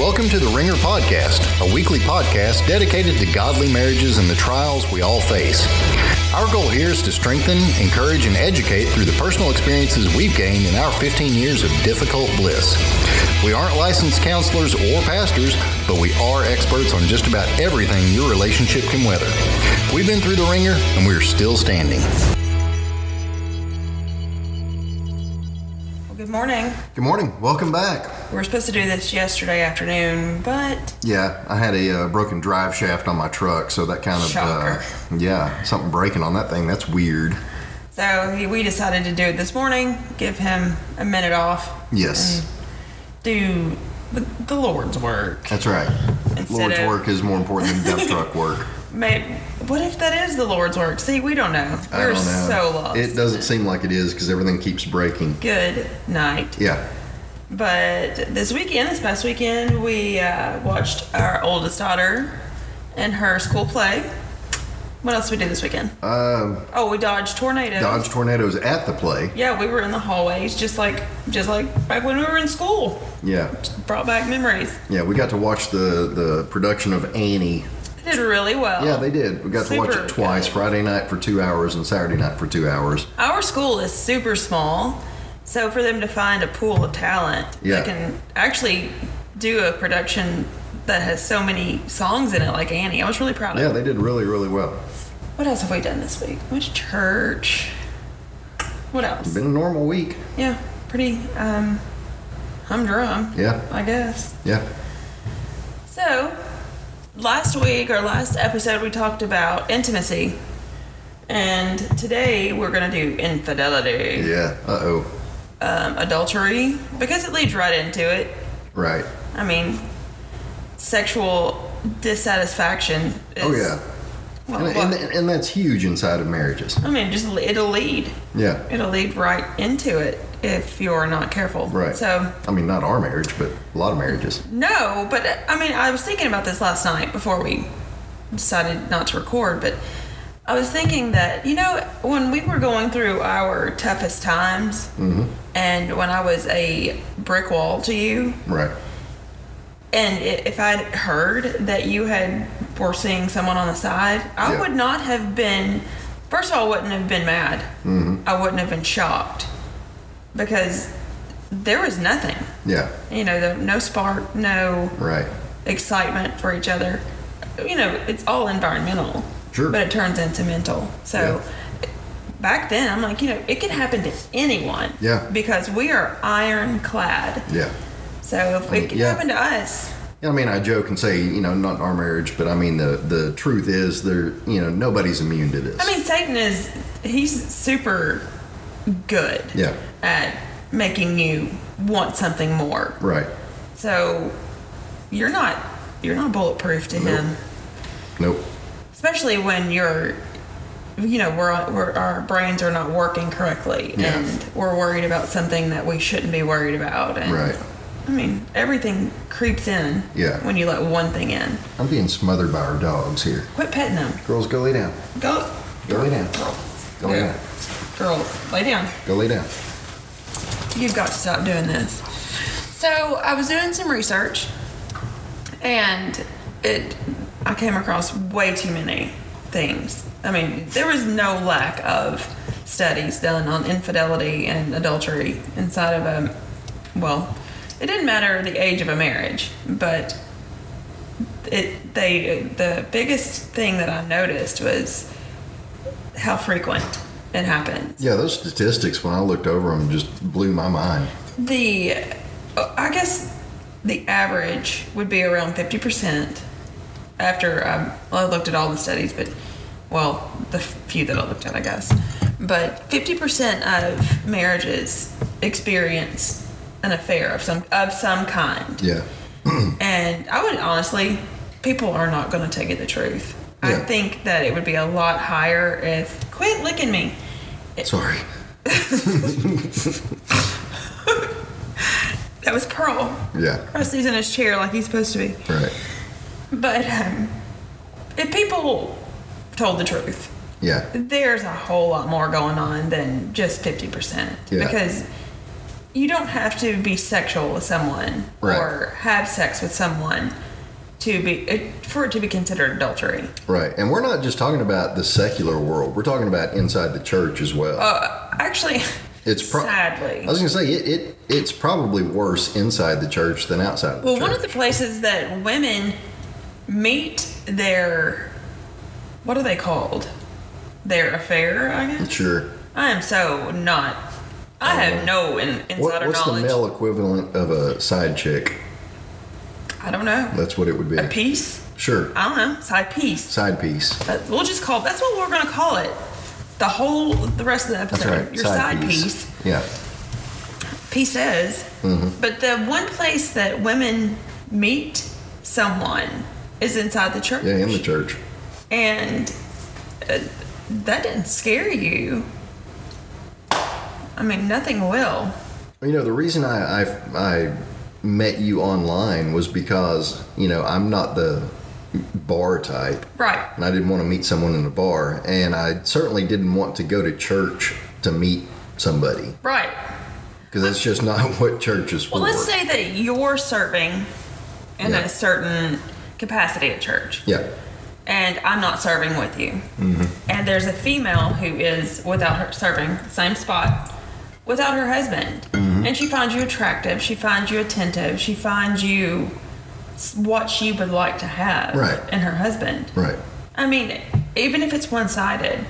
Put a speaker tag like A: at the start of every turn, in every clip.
A: Welcome to the Wringer Podcast, a weekly podcast dedicated to godly marriages and the trials we all face. Our goal here is to strengthen, encourage, and educate through the personal experiences we've gained in our 15 years of difficult bliss. We aren't licensed counselors or pastors, but we are experts on just about everything your relationship can weather. We've been through the wringer, and we're still standing.
B: Well, good morning.
C: Good morning. Welcome back.
B: We were supposed to do this yesterday afternoon, but
C: Yeah, I had a uh, broken drive shaft on my truck, so that kind of Uh, yeah, something breaking on that thing. That's weird.
B: so he- we decided to do it this morning. Give him a minute off.
C: Yes.
B: Do the, the Lord's work.
C: That's right.
B: Instead
C: Lord's
B: of-
C: work is more important than dump truck work.
B: May what if that is the Lord's work? See, we don't know. We're
C: don't know.
B: so lost.
C: It doesn't seem like it is because everything keeps breaking.
B: Good night.
C: Yeah.
B: But this weekend, this past weekend, we uh, watched our oldest daughter and her school play. What else did we do this weekend?
C: Um,
B: Oh, we dodged tornadoes.
C: Dodge tornadoes at the play.
B: Yeah, we were in the hallways, just like just like back when we were in school.
C: Yeah.
B: Brought back memories.
C: Yeah, we got to watch the the production of Annie.
B: They did really well.
C: Yeah, they did. We got to watch it twice,
B: good.
C: Friday night for two hours and Saturday night for two hours.
B: Our school is super small, so for them to find a pool of talent
C: Yeah.
B: that can actually do a production that has so many songs in it, like Annie, I was really proud of.
C: Yeah, they did really, really well.
B: What else have we done this week? Went to church. What else?
C: Been a normal week.
B: Yeah, pretty um, humdrum.
C: Yeah.
B: I guess.
C: Yeah.
B: So, last week or last episode, we talked about intimacy. And today we're going to do infidelity,
C: Yeah. Uh oh.
B: Um, adultery, because it leads right into it.
C: Right.
B: I mean, sexual dissatisfaction is.
C: Oh yeah.
B: Well,
C: And, and, and that's huge inside of marriages.
B: I mean, just it'll lead.
C: Yeah.
B: It'll lead right into it if you're not careful.
C: Right.
B: So,
C: I mean, not our marriage, but a lot of marriages.
B: No, but I mean, I was thinking about this last night before we decided not to record, but I was thinking that, you know, when we were going through our toughest times mm-hmm. and when I was a brick wall to you,
C: Right.
B: and if I'd heard that you had were seeing someone on the side, I
C: Yeah.
B: would not have been. First of all, I wouldn't have been mad. Mm-hmm. I wouldn't have been shocked because there was nothing.
C: Yeah.
B: You know, the, no spark, no
C: Right.
B: excitement for each other. You know, it's all environmental.
C: Sure.
B: But it turns into mental. So back then, I'm like, you know, it can happen to anyone.
C: Yeah.
B: Because we are ironclad.
C: Yeah.
B: So if it can
C: yeah.
B: happen to us,
C: Yeah, I mean, I joke and say, you know, not in our marriage, but I mean, the the truth is, there, you know, nobody's immune to this.
B: I mean, Satan is, he's super good
C: yeah.
B: at making you want something more.
C: Right.
B: So you're not, you're not bulletproof to him.
C: Nope.
B: Especially when you're you know we're, we're our brains are not working correctly
C: Yeah.
B: and we're worried about something that we shouldn't be worried about and
C: Right.
B: i mean everything creeps in
C: Yeah.
B: when you let one thing in
C: I'm being smothered by our dogs here.
B: quit petting them
C: Girls, go lay down.
B: go
C: Go lay down. Go lay down.
B: girls lay down
C: Go lay down.
B: You've got to stop doing this. So I was doing some research, and it I came across way too many things. I mean, there was no lack of studies done on infidelity and adultery inside of a well, it didn't matter the age of a marriage, but it they the biggest thing that I noticed was how frequent it happens.
C: Yeah, those statistics when I looked over them just blew my mind.
B: The, I guess the average would be around 50% after um, well, I looked at all the studies, but, well, the few that I looked at, I guess. But 50% of marriages experience an affair of some of some kind.
C: Yeah.
B: And I would honestly, people are not going to take it the truth.
C: Yeah.
B: I think that it would be a lot higher if, quit licking me.
C: Sorry.
B: That was Pearl.
C: Yeah.
B: Rusty's in his chair like he's supposed to be.
C: Right.
B: But um, if people told the truth,
C: Yeah.
B: there's a whole lot more going on than just 50%.
C: Yeah.
B: Because you don't have to be sexual with someone
C: Right.
B: or have sex with someone to be uh, for it to be considered adultery.
C: Right. And we're not just talking about the secular world. We're talking about inside the church as well.
B: Uh, actually,
C: it's pro-
B: sadly.
C: I was going to say it, it it's probably worse inside the church than outside
B: Well,
C: church.
B: one of the places that women meet their what are they called? Their affair, I guess.
C: Sure.
B: I am so not. I have no in, insider
C: What, what's the male equivalent of a side chick?
B: I don't know.
C: That's what it would be.
B: A piece?
C: Sure.
B: I don't know. Side piece.
C: Side piece.
B: But we'll just call. That's what we're gonna call it. The whole, the rest of the episode.
C: That's right.
B: Your side, piece.
C: Yeah.
B: Pieces.
C: Mm-hmm.
B: But the one place that women meet someone is inside the church.
C: Yeah, in the church.
B: And uh, that didn't scare you. I mean, nothing will.
C: You know, the reason I, I, I met you online was because, you know, I'm not the bar type.
B: Right.
C: And I didn't want to meet someone in a bar. And I certainly didn't want to go to church to meet somebody.
B: Right.
C: Because that's just not what church is for.
B: Well, let's say that you're serving in
C: Yeah.
B: a certain capacity at church.
C: Yeah.
B: and I'm not serving with you.
C: Mm-hmm.
B: And there's a female who is without her serving same spot without her husband,
C: Mm-hmm.
B: and she finds you attractive. She finds you attentive. She finds you what she would like to have
C: Right.
B: in her husband.
C: Right.
B: I mean, even if it's one sided,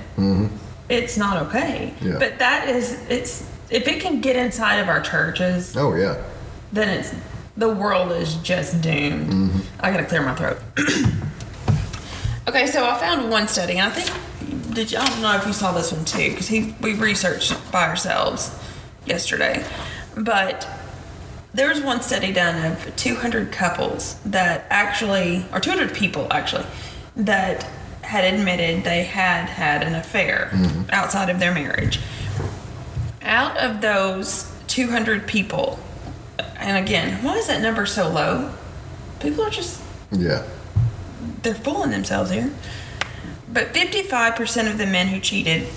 B: it's not okay.
C: Mm-hmm. Yeah.
B: But that is it's if it can get inside of our churches,
C: Oh, yeah.
B: then it's the world is just doomed.
C: Mm-hmm.
B: I gotta clear my throat. okay, so I found one study, and I think did you, I don't know if you saw this one too, because he we researched by ourselves yesterday, but there was one study done of 200 couples that actually, or 200 people actually, that had admitted they had had an affair outside of their marriage. Out of those 200 people, and again, why is that number so low? People are just,
C: Yeah.
B: they're fooling themselves here. But 55% of the men who cheated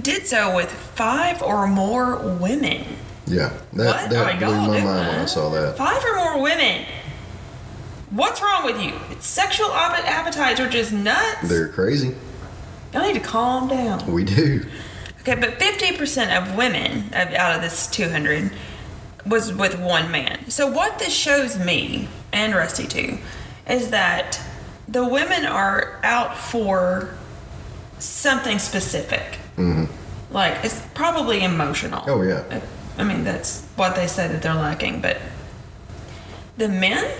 B: did so with five or more women.
C: Yeah. That,
B: what
C: that oh
B: are
C: blew
B: y'all
C: my mind when I saw that.
B: Five or more women. What's wrong with you? It's sexual ap- appetites are just nuts.
C: They're crazy.
B: Y'all need to calm down.
C: We do.
B: Okay, but 50% of women out of this 200 was with one man. So what this shows me and Rusty too is that the women are out for something specific. Like it's probably emotional.
C: Oh, yeah.
B: I mean that's what they say that they're lacking, but the men,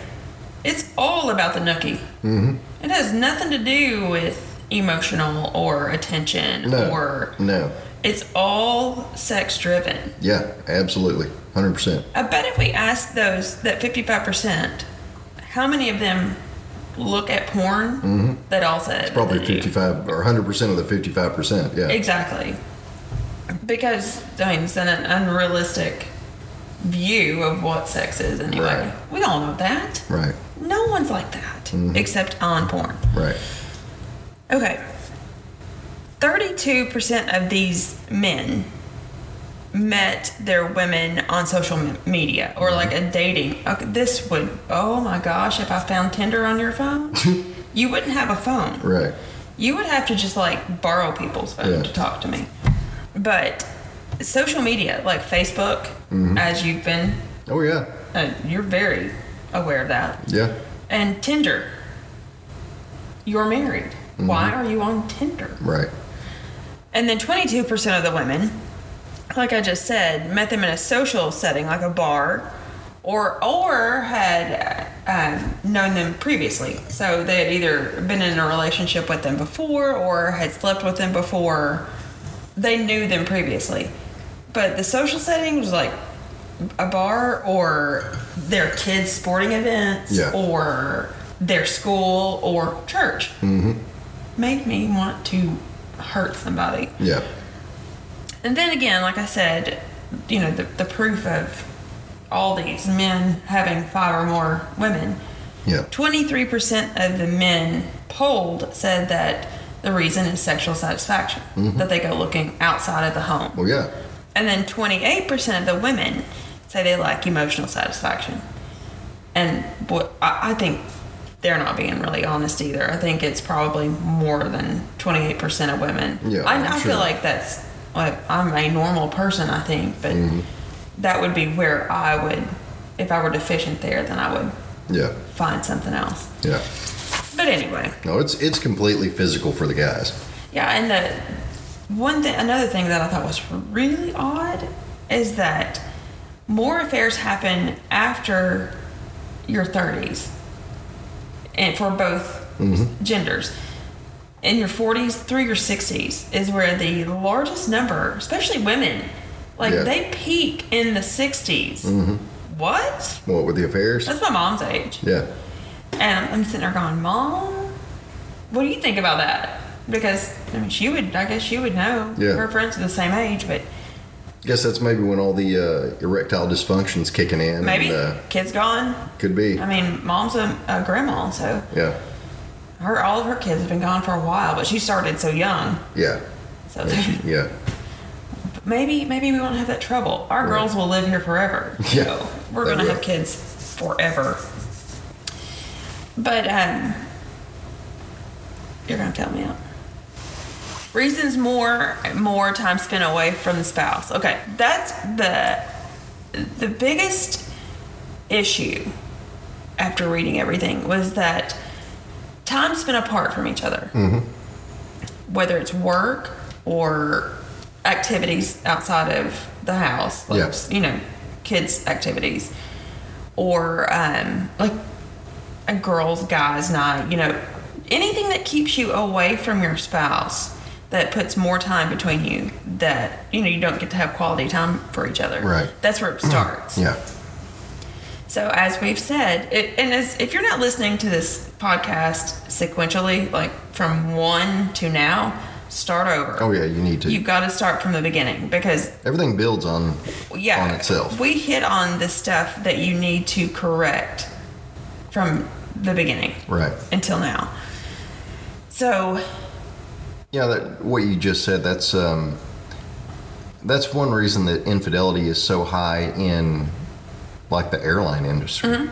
B: it's all about the nookie. Mm-hmm. It has nothing to do with emotional or attention
C: No.
B: or
C: No.
B: it's all sex driven.
C: Yeah, absolutely. 100%.
B: I bet if we asked those that 55%, how many of them look at porn? Mm-hmm. That all said It's
C: Probably
B: that they do.
C: 55 or 100% of the 55%. Yeah.
B: Exactly. Because I mean, it's an unrealistic view of what sex is anyway.
C: Right.
B: We all know that.
C: Right.
B: No one's like that mm-hmm. except on porn.
C: Right.
B: Okay. 32% of these men met their women on social media or like a dating. Okay, this would, oh my gosh, if I found Tinder on your phone, you wouldn't have a phone.
C: Right.
B: You would have to just like borrow people's phone
C: Yeah.
B: to talk to me. But social media, like Facebook,
C: Mm-hmm.
B: as you've been,
C: Oh, yeah.
B: uh, you're very aware of that
C: Yeah.
B: and Tinder. You're married.
C: Mm-hmm.
B: Why are you on Tinder?
C: Right.
B: And then 22% of the women, like I just said, met them in a social setting like a bar or or had uh, known them previously. So they had either been in a relationship with them before or had slept with them before. They knew them previously. But the social setting was like a bar or their kids' sporting events
C: Yeah.
B: or their school or church. Mm-hmm. Made me want to hurt somebody.
C: Yeah.
B: And then again, like I said, you know, the, the proof of all these men having five or more women.
C: Yeah.
B: 23% of the men polled said that the reason is sexual satisfaction, mm-hmm. that they go looking outside of the home.
C: Well, yeah.
B: And then 28% of the women say they lack emotional satisfaction. And what I, I think they're not being really honest either. I think it's probably more than 28% of women.
C: Yeah,
B: I,
C: I'm sure.
B: feel like that's, like, I'm a normal person, I think, but
C: Mm-hmm.
B: that would be where I would, if I were deficient there, then I would
C: Yeah.
B: find something else.
C: Yeah.
B: But anyway,
C: No, it's it's completely physical for the guys.
B: yeah, and the one thing, another thing that I thought was really odd is that more affairs happen after your 30s, and for both mm-hmm. genders. In your 40s through your 60s is where the largest number, especially women, like
C: Yeah.
B: they peak in the 60s. Mm-hmm. What?
C: What with the affairs?
B: That's my mom's age.
C: Yeah.
B: And I'm sitting there going, Mom, what do you think about that? Because I mean, she would. I guess she would know.
C: Yeah.
B: Her friends are the same age, but
C: Guess that's maybe when all the uh, erectile dysfunction's kicking in.
B: maybe
C: And, uh,
B: kids gone.
C: could be.
B: I mean, mom's a, a grandma, so
C: Yeah.
B: her all of her kids have been gone for a while, but she started so young.
C: Yeah.
B: So
C: Yeah. she- yeah.
B: maybe maybe we won't have that trouble. Our
C: Right.
B: girls will live here forever.
C: Yeah,
B: So we're gonna
C: will.
B: have kids forever. But um you're gonna tell me out. Reasons more more time spent away from the spouse. Okay, that's the the biggest issue after reading everything was that time spent apart from each other whether it's work or activities outside of the house, like
C: Yeah.
B: you know, kids' activities, or um, like a girls' guys' night, you know, anything that keeps you away from your spouse that puts more time between you that you know you don't get to have quality time for each other.
C: Right.
B: That's where it mm-hmm. starts.
C: Yeah.
B: So as we've said, it, and as if you're not listening to this podcast sequentially, like from one to now, start over.
C: Oh yeah, you need to.
B: You've got to start from the beginning because
C: Everything builds on
B: yeah,
C: on itself.
B: we hit on the stuff that you need to correct from the beginning
C: right.
B: until now. So
C: Yeah, that what you just said. That's um, that's one reason that infidelity is so high in like the airline industry.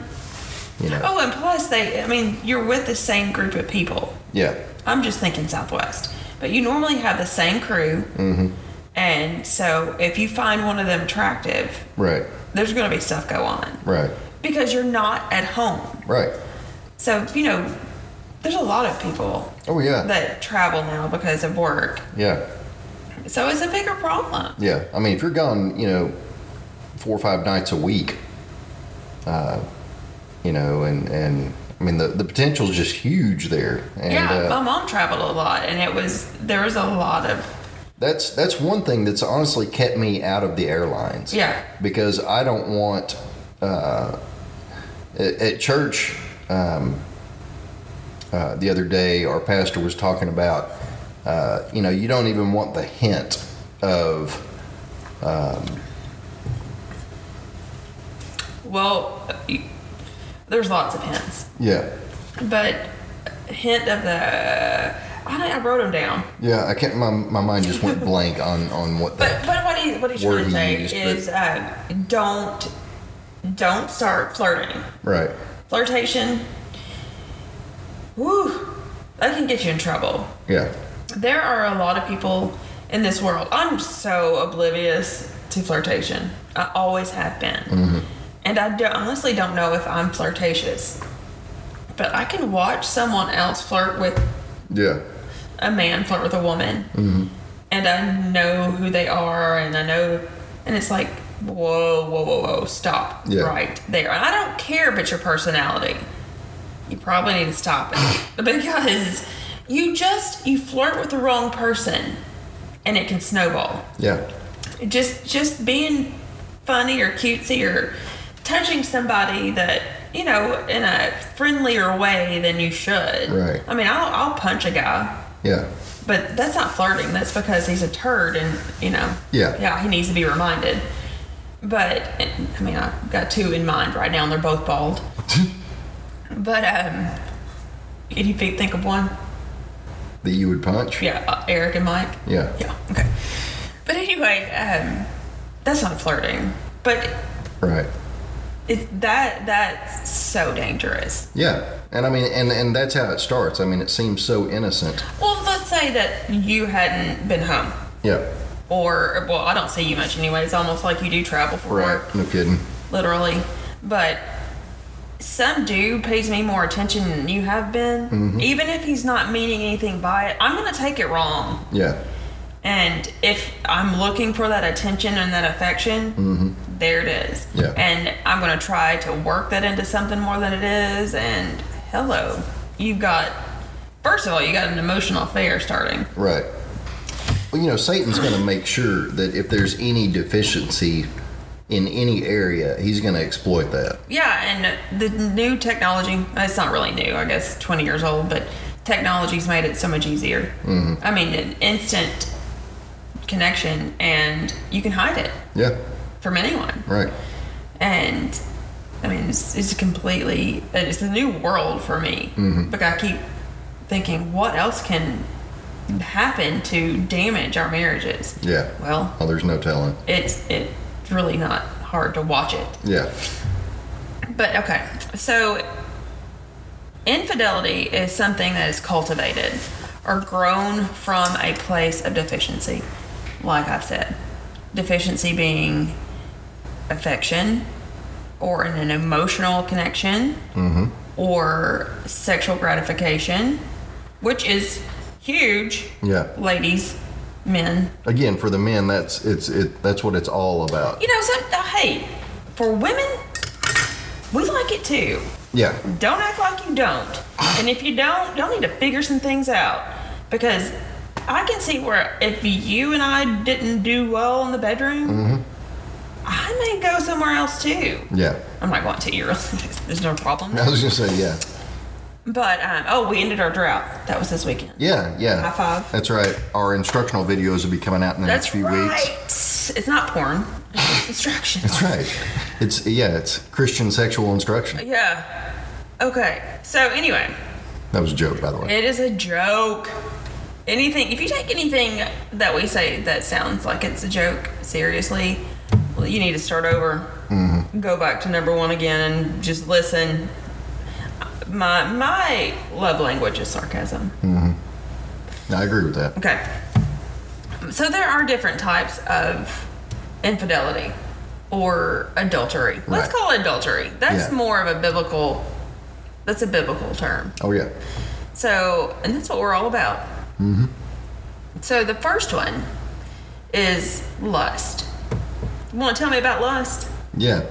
C: You know.
B: oh, and plus they, I mean, you're with the same group of people.
C: Yeah.
B: I'm just thinking Southwest, but you normally have the same crew.
C: Mm-hmm.
B: And so if you find one of them attractive,
C: Right.
B: there's going to be stuff go on
C: Right.
B: because you're not at home.
C: Right.
B: So, you know, there's a lot of people
C: Oh yeah.
B: that travel now because of work.
C: yeah.
B: So it's a bigger problem.
C: Yeah. I mean, if you're gone, you know, four or five nights a week, uh, you know, and and I mean the the potential is just huge there. And
B: yeah, my
C: uh,
B: mom traveled a lot and it was, there was a lot of,
C: that's that's one thing that's honestly kept me out of the airlines.
B: Yeah.
C: Because I don't want uh, at, at church. Um, uh, the other day, our pastor was talking about, uh, you know, you don't even want the hint of
B: well, there's lots of hints,
C: yeah.
B: but hint of the, I, I wrote them down.
C: Yeah, I can't. My, my mind just went blank on on what
B: But but what he what he's trying to say
C: used,
B: is uh, don't don't start flirting.
C: Right.
B: Flirtation, woo, that can get you in trouble.
C: Yeah.
B: There are a lot of people in this world. I'm so oblivious to flirtation. I always have been, mm-hmm. and I do, honestly don't know if I'm flirtatious. But I can watch someone else flirt with
C: Yeah.
B: a man flirt with a woman, mm-hmm. and I know who they are, and I know, and it's like, whoa, whoa, whoa, whoa, stop
C: Yeah.
B: right there. And I don't care about your personality. You probably need to stop it because you just you flirt with the wrong person, and it can snowball.
C: Yeah.
B: Just just being funny or cutesy or touching somebody that you know in a friendlier way than you should.
C: Right.
B: I mean, I'll I'll punch a guy.
C: Yeah.
B: But that's not flirting. That's because he's a turd, and you know.
C: Yeah.
B: Yeah, he needs to be reminded. But I mean, I've got two in mind right now, and they're both bald. but um, can you think of one?
C: That you would punch.
B: Yeah, uh, Eric and Mike.
C: Yeah.
B: Yeah. Okay. But anyway, um, that's not flirting. But
C: Right.
B: it, that that's so dangerous.
C: Yeah. And I mean, and, and that's how it starts. I mean, it seems so innocent.
B: Well, let's say that you hadn't been home,
C: Yeah.
B: or well, I don't see you much anyway. It's almost like you do travel for work.
C: Right. No kidding.
B: literally. But some dude pays me more attention than you have been. Mm-hmm. Even if he's not meaning anything by it, I'm going to take it wrong.
C: Yeah.
B: And if I'm looking for that attention and that affection, mm-hmm. there it is.
C: Yeah.
B: And I'm going to try to work that into something more than it is. And hello, you've got, first of all, you got an emotional affair starting.
C: Right. Well, you know, Satan's going to make sure that if there's any deficiency in any area, he's going to exploit that.
B: Yeah, and the new technology, it's not really new, I guess 20 years old, but technology's made it so much easier. Mm-hmm. I mean, an instant connection and you can hide it
C: Yeah.
B: from anyone.
C: Right.
B: And I mean, it's, it's completely, it's a new world for me. Mm-hmm. But I keep thinking, what else can happen to damage our marriages?
C: Yeah.
B: Well,
C: Oh, there's no telling.
B: It's it's, it's really not hard to watch it.
C: Yeah.
B: But okay, so infidelity is something that is cultivated or grown from a place of deficiency, like I've said. Deficiency being affection or an emotional connection mm-hmm. or sexual gratification, which is huge,
C: Yeah.
B: ladies, men.
C: Again, for the men, that's it's it. That's what it's all about.
B: You know, so, uh, hey, for women, we like it too.
C: Yeah.
B: Don't act like you don't. And if you don't, you'll need to figure some things out. Because I can see where if you and I didn't do well in the bedroom, I may go somewhere else too.
C: Yeah.
B: I'm not going to. You're, there's no problem.
C: I was gonna say yeah.
B: But um, oh, we ended our drought. That was this weekend.
C: Yeah. Yeah.
B: High five.
C: That's right. Our instructional videos will be coming out in the
B: That's
C: next few
B: right.
C: weeks.
B: It's not porn. It's instruction.
C: That's right. It's yeah. It's Christian sexual instruction.
B: Yeah. Okay. So anyway,
C: That was a joke, by the way.
B: It is a joke. Anything, if you take anything that we say that sounds like it's a joke seriously, well, you need to start over. Mm-hmm. Go back to number one again and just listen. My my love language is sarcasm.
C: I agree with that.
B: Okay. So there are different types of infidelity or adultery. Let's call it adultery. That's
C: Yeah.
B: more of a biblical. That's a biblical term.
C: Oh yeah.
B: So, and that's what we're all about. So, the first one is lust. You want to tell me about lust?
C: Yeah.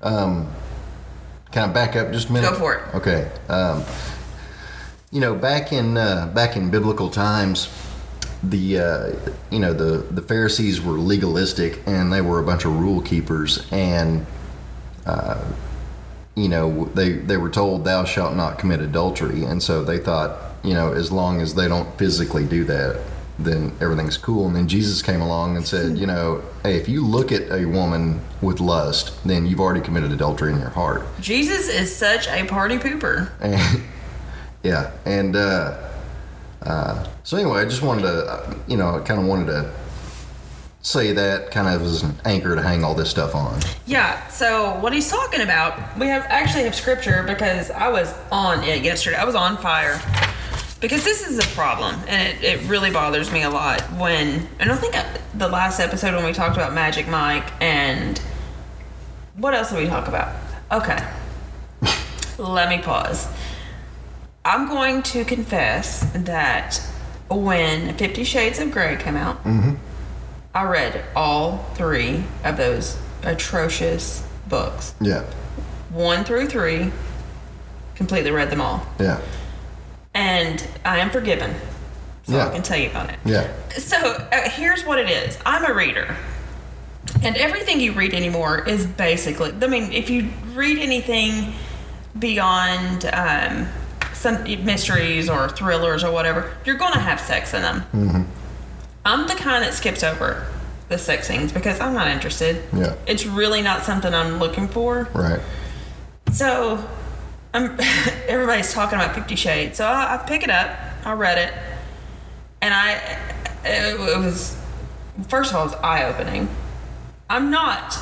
C: Um, can I back up just a minute?
B: Go for it.
C: Okay. Um, you know, back in uh, back in biblical times, the uh, you know the the Pharisees were legalistic and they were a bunch of rule keepers and uh, you know they they were told thou shalt not commit adultery and so they thought you know as long as they don't physically do that then everything's cool and then Jesus came along and said you know hey if you look at a woman with lust then you've already committed adultery in your heart
B: Jesus is such a party pooper.
C: and yeah and uh, uh, so anyway i just wanted to you know i kind of wanted to say that kind of as an anchor to hang all this stuff on
B: Yeah, so what he's talking about, we have actually have scripture because I was on it yesterday. I was on fire. Because this is a problem, and it, it really bothers me a lot when, and I think the last episode when we talked about Magic Mike and what else did we talk about? Okay. Let me pause. I'm going to confess that when Fifty Shades of Grey came out, mm-hmm. I read all three of those atrocious books.
C: yeah
B: One through three, completely read them all.
C: yeah
B: And I am forgiven. So
C: Yeah.
B: I can tell you about it.
C: yeah
B: So uh, here's what it is I'm a reader. And everything you read anymore is basically, I mean, if you read anything beyond um, some mysteries or thrillers or whatever, you're going to have sex in them. I'm the kind that skips over the sex scenes because I'm not interested.
C: Yeah.
B: It's really not something I'm looking for.
C: right
B: So, I'm, everybody's talking about Fifty Shades. So I, I pick it up. I read it, and I it, it was first of all it was eye opening, I'm not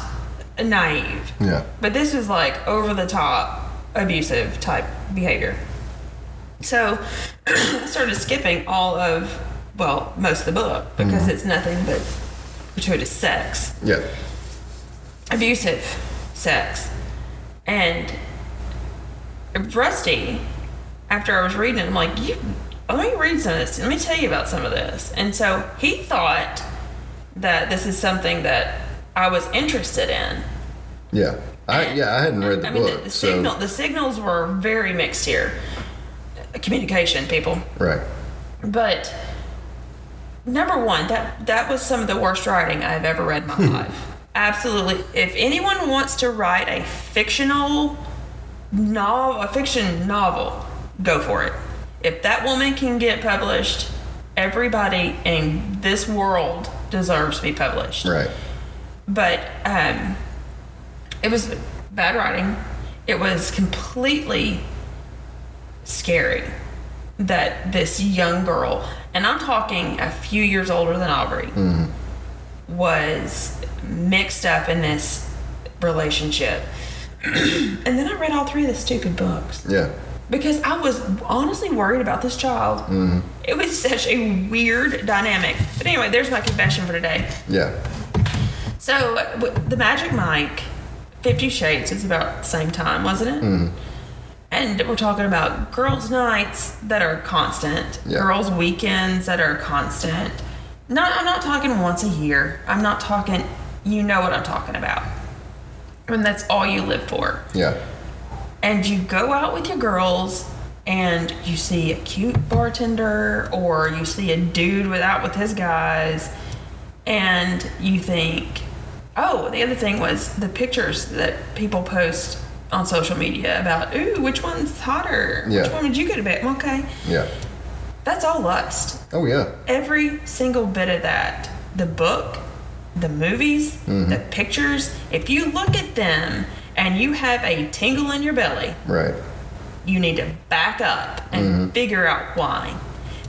B: naive,
C: Yeah.
B: but this was like over the top abusive type behavior. So I started skipping all of, well, most of the book because mm-hmm. it's nothing but gratuitous sex,
C: Yeah.
B: abusive sex. And Rusty, after I was reading it, I'm like, you, let me read some of this. Let me tell you about some of this. And so he thought that this is something that I was interested in.
C: Yeah. I yeah, I hadn't read the
B: I mean,
C: book.
B: the, the
C: so
B: signal, the signals were very mixed here. Communication, people.
C: right.
B: But number one, that that was some of the worst writing I've ever read in my life. Absolutely. If anyone wants to write a fictional novel, a fiction novel, go for it. If that woman can get published, everybody in this world deserves to be published
C: Right.
B: but um, it was bad writing. It was completely scary that this young girl, and I'm talking a few years older than Aubrey, was mixed up in this relationship. and then I read all three of the stupid books
C: Yeah.
B: because I was honestly worried about this child. Mm-hmm. It was such a weird dynamic. But anyway, there's my confession for today.
C: Yeah.
B: So the Magic Mike, Fifty Shades is about the same time, wasn't it? Mm-hmm. And we're talking about girls' nights that are constant,
C: Yeah.
B: girls' weekends that are constant. Not, I'm not talking once a year. I'm not talking. You know what I'm talking about. And that's all you live for.
C: Yeah.
B: And you go out with your girls, and you see a cute bartender, or you see a dude with out with his guys, and you think, oh, the other thing was the pictures that people post on social media about, ooh, which one's hotter?
C: Yeah.
B: Which one would you go to bed? Okay,
C: Yeah.
B: that's all lust.
C: Oh yeah.
B: Every single bit of that, the book, the movies, mm-hmm. the pictures, if you look at them and you have a tingle in your belly,
C: Right.
B: you need to back up and mm-hmm. figure out why.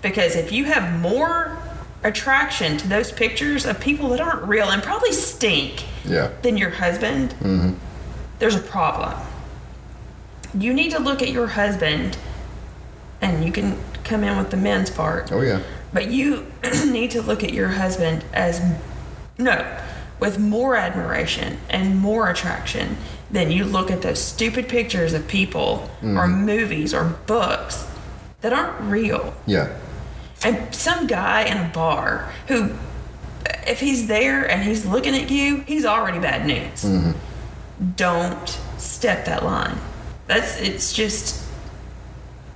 B: Because if you have more attraction to those pictures of people that aren't real and probably stink
C: Yeah.
B: than your husband, mm-hmm. there's a problem. You need to look at your husband, and you can come in with the men's part.
C: Oh yeah.
B: But you need to look at your husband as no, with more admiration and more attraction than you look at those stupid pictures of people or mm. movies or books that aren't real.
C: Yeah.
B: And some guy in a bar who, if he's there and he's looking at you, he's already bad news. Mm-hmm. Don't step that line. That's it's just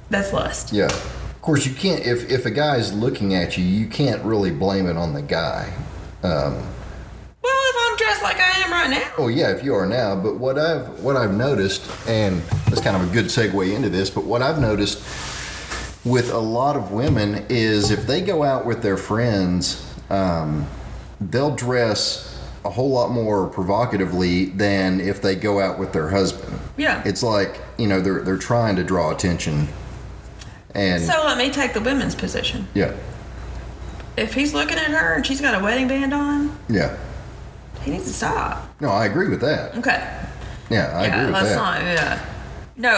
B: that's lust.
C: Yeah. Of course, you can't. If if a guy's looking at you, you can't really blame it on the guy. Um,
B: Well, if I'm dressed like I am right now,
C: Oh yeah, if you are now. But what I've what I've noticed, and that's kind of a good segue into this. But what I've noticed with a lot of women is if they go out with their friends, um, they'll dress a whole lot more provocatively than if they go out with their husband.
B: Yeah.
C: It's like you know they're they're trying to draw attention, and
B: So let me take the women's position.
C: yeah,
B: If he's looking at her and she's got a wedding band on,
C: yeah.
B: he needs to stop.
C: No, I agree with that.
B: Okay.
C: Yeah, I
B: yeah,
C: agree with
B: let's
C: that.
B: not. Yeah. No,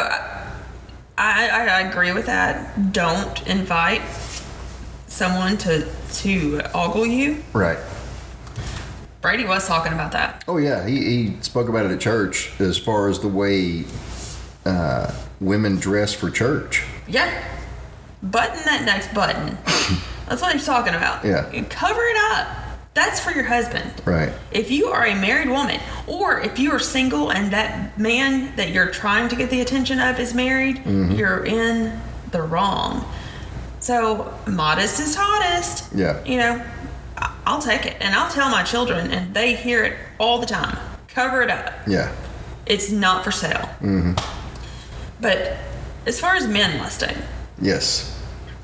B: I, I I agree with that. Don't invite someone to to ogle you.
C: Right.
B: Brady was talking about that.
C: Oh yeah, he, he spoke about it at church as far as the way uh, women dress for church.
B: Yeah. Button that next button. That's what he's talking about.
C: Yeah.
B: You cover it up. That's for your husband.
C: Right.
B: If you are a married woman, or if you are single and that man that you're trying to get the attention of is married,
C: Mm-hmm.
B: you're in the wrong. So, modest is hottest.
C: Yeah.
B: You know, I'll take it. And I'll tell my children, and they hear it all the time cover it up.
C: Yeah.
B: It's not for sale. Mm-hmm. But as far as men lusting,
C: Yes.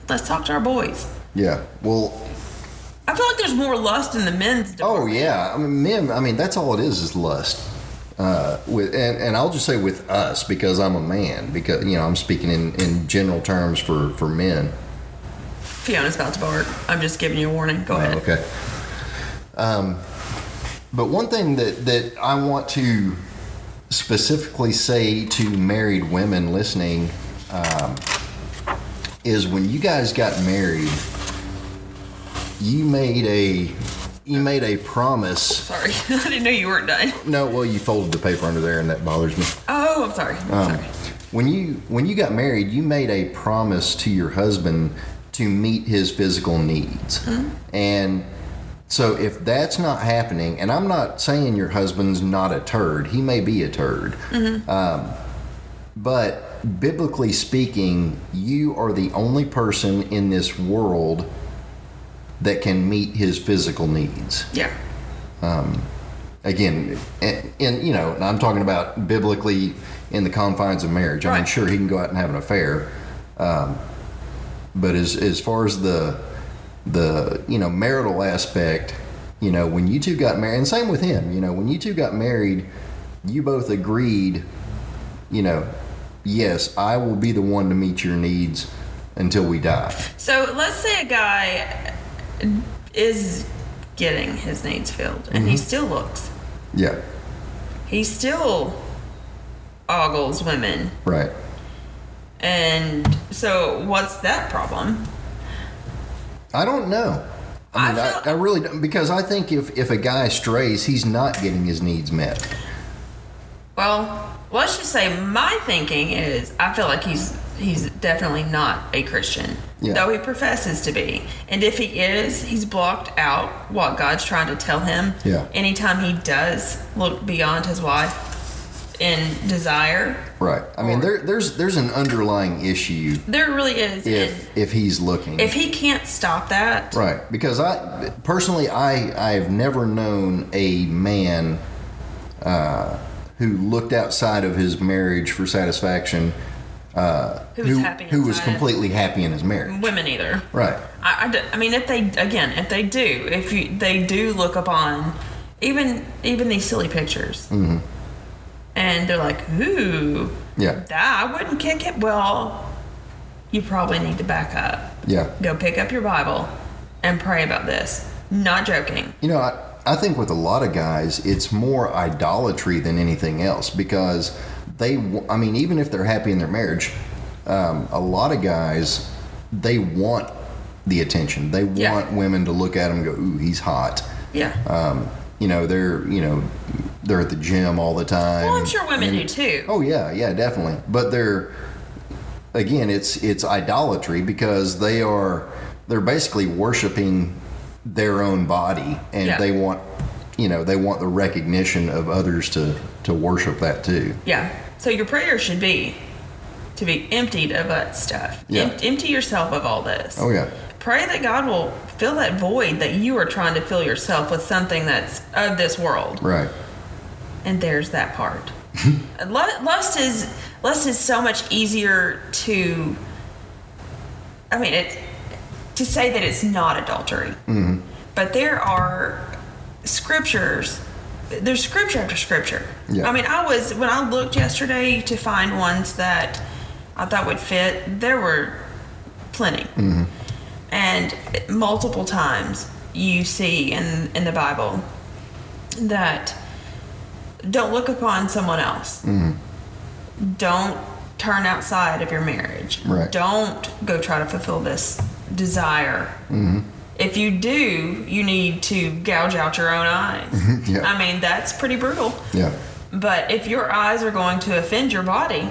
B: let's talk to our boys.
C: Yeah. Well.
B: I feel like there's more lust in the men's.
C: Oh yeah. I mean, men. I mean, that's all it is is lust. Uh, with and, and I'll just say with us because I'm a man because you know I'm speaking in, in general terms for for men.
B: Fiona's about to bark. I'm just giving you a warning. Go
C: Oh,
B: ahead.
C: okay. Um, but one thing that that I want to specifically say to married women listening um, is when you guys got married, you made a you made a promise.
B: Sorry, I didn't know you weren't done.
C: No, well, you folded the paper under there, and that bothers me.
B: Oh, I'm sorry. I'm
C: Um,
B: sorry.
C: when you when you got married, you made a promise to your husband to meet his physical needs, and so if that's not happening, and I'm not saying your husband's not a turd, he may be a turd, um, but biblically speaking, you are the only person in this world that can meet his physical needs
B: Yeah.
C: again, and, and you know, and I'm talking about biblically in the confines of marriage. I mean, sure, he can go out and have an affair, um, but as as far as the the you know marital aspect, you know, when you two got married, and same with him, you know, when you two got married, you both agreed, you know, yes, I will be the one to meet your needs until we die.
B: So let's say a guy is getting his needs filled, and
C: Mm-hmm.
B: he still looks.
C: Yeah,
B: He still ogles women,
C: right.
B: and so what's that problem?
C: I don't know. I
B: I
C: mean, I,
B: feel-
C: I, really don't, because I think if, if a guy strays, he's not getting his needs met.
B: Well, let's just say my thinking is I feel like he's he's definitely not a Christian,
C: Yeah.
B: though he professes to be. And if he is, he's blocked out what God's trying to tell him.
C: Yeah.
B: Anytime he does look beyond his wife in desire,
C: Right. I mean, there, there's there's an underlying issue
B: there really is.
C: if if he's looking.
B: if he can't stop that,
C: right. Because I personally, I I've never known a man uh, who looked outside of his marriage for satisfaction. Uh,
B: Who was happy
C: who was completely happy in his marriage.
B: women either.
C: Right.
B: I mean, if they again, if they do, if you, they do look upon even even these silly pictures,
C: Mm-hmm.
B: and they're like, "Ooh,
C: Yeah.
B: that I wouldn't kick it." Well, you probably need to back up,
C: Yeah.
B: go pick up your Bible, and pray about this. Not joking.
C: You know, I, I think with a lot of guys, it's more idolatry than anything else because they, I mean, even if they're happy in their marriage, um, a lot of guys, they want the attention. They
B: Yeah.
C: want women to look at and go, ooh, he's hot.
B: Yeah.
C: Um, you know, they're, you know, they're at the gym all the time.
B: well, I'm sure women
C: And-
B: do too.
C: Oh yeah, yeah, definitely. But they're again, it's it's idolatry because they are they're basically worshiping their own body, and
B: Yeah.
C: they want you know they want the recognition of others to to worship that too.
B: Yeah. So your prayer should be to be emptied of that stuff.
C: Yeah.
B: Em- empty yourself of all this.
C: Oh yeah,
B: Pray that God will fill that void that you are trying to fill yourself with something that's of this world.
C: right.
B: And there's that part. Lust is lust is so much easier to. I mean, it to say that it's not adultery, but there are scriptures. There's scripture after scripture.
C: Yeah.
B: I mean, I was when I looked yesterday to find ones that I thought would fit. There were plenty, mm-hmm. and multiple times you see in in the Bible that don't look upon someone else. Mm-hmm. Don't turn outside of your marriage.
C: Right.
B: Don't go try to fulfill this desire. Mm-hmm. If you do, you need to gouge out your own eyes. Mm-hmm.
C: Yeah.
B: I mean, that's pretty brutal.
C: Yeah,
B: But if your eyes are going to offend your body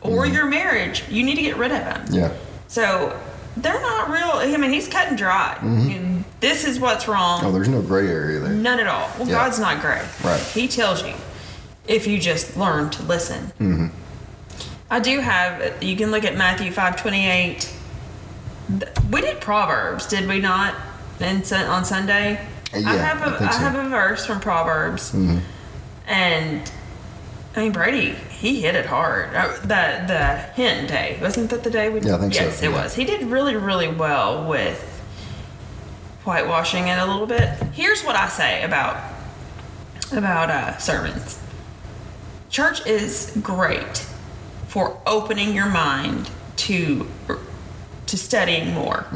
B: or mm-hmm. your marriage, you need to get rid of them.
C: yeah,
B: So they're not real. I mean, he's cut and dry. And This is what's wrong.
C: oh, there's no gray area there.
B: None at all. Well,
C: Yeah.
B: God's not gray.
C: Right.
B: He tells you if you just learn to listen. Mm-hmm. I do have. You can look at Matthew five twenty eight. We did Proverbs, did we not? And on Sunday,
C: Uh, yeah,
B: I have a
C: I think
B: I
C: so. Mm-hmm.
B: have a verse from Proverbs, and I mean Brady, he hit it hard. Uh, the the hint day wasn't that the day we?
C: Yeah, I think so,
B: yes, it
C: yeah.
B: was. He did really really well with whitewashing it a little bit. Here's what I say about about uh, sermons. Church is great for opening your mind to to studying more.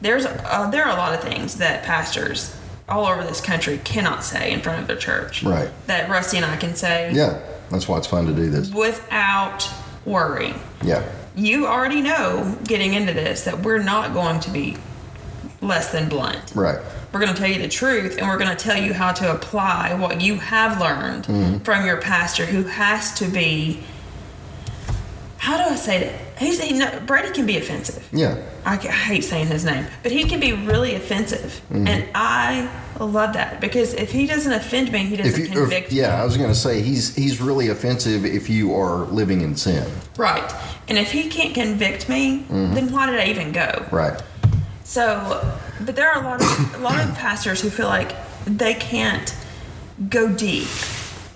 B: There's uh, there are a lot of things that pastors all over this country cannot say in front of their church.
C: Right.
B: That Rusty and I can say
C: Yeah, that's why it's fun to do this.
B: without worry.
C: Yeah,
B: You already know getting into this that we're not going to be less than blunt.
C: right.
B: We're going to tell you the truth and we're going to tell you how to apply what you have learned
C: Mm-hmm.
B: from your pastor who has to be. How do I say that? He's, he, no, Brady can be offensive.
C: Yeah,
B: I, I hate saying his name, but he can be really offensive.
C: Mm-hmm.
B: And I love that because if he doesn't offend me, he doesn't
C: if you, if-
B: convict me.
C: yeah, I was going to say he's he's really offensive if you are living in sin.
B: Right. And if he can't convict me,
C: Mm-hmm.
B: then why did I even go?
C: Right.
B: So, but there are a lot of a lot of pastors who feel like they can't go deep.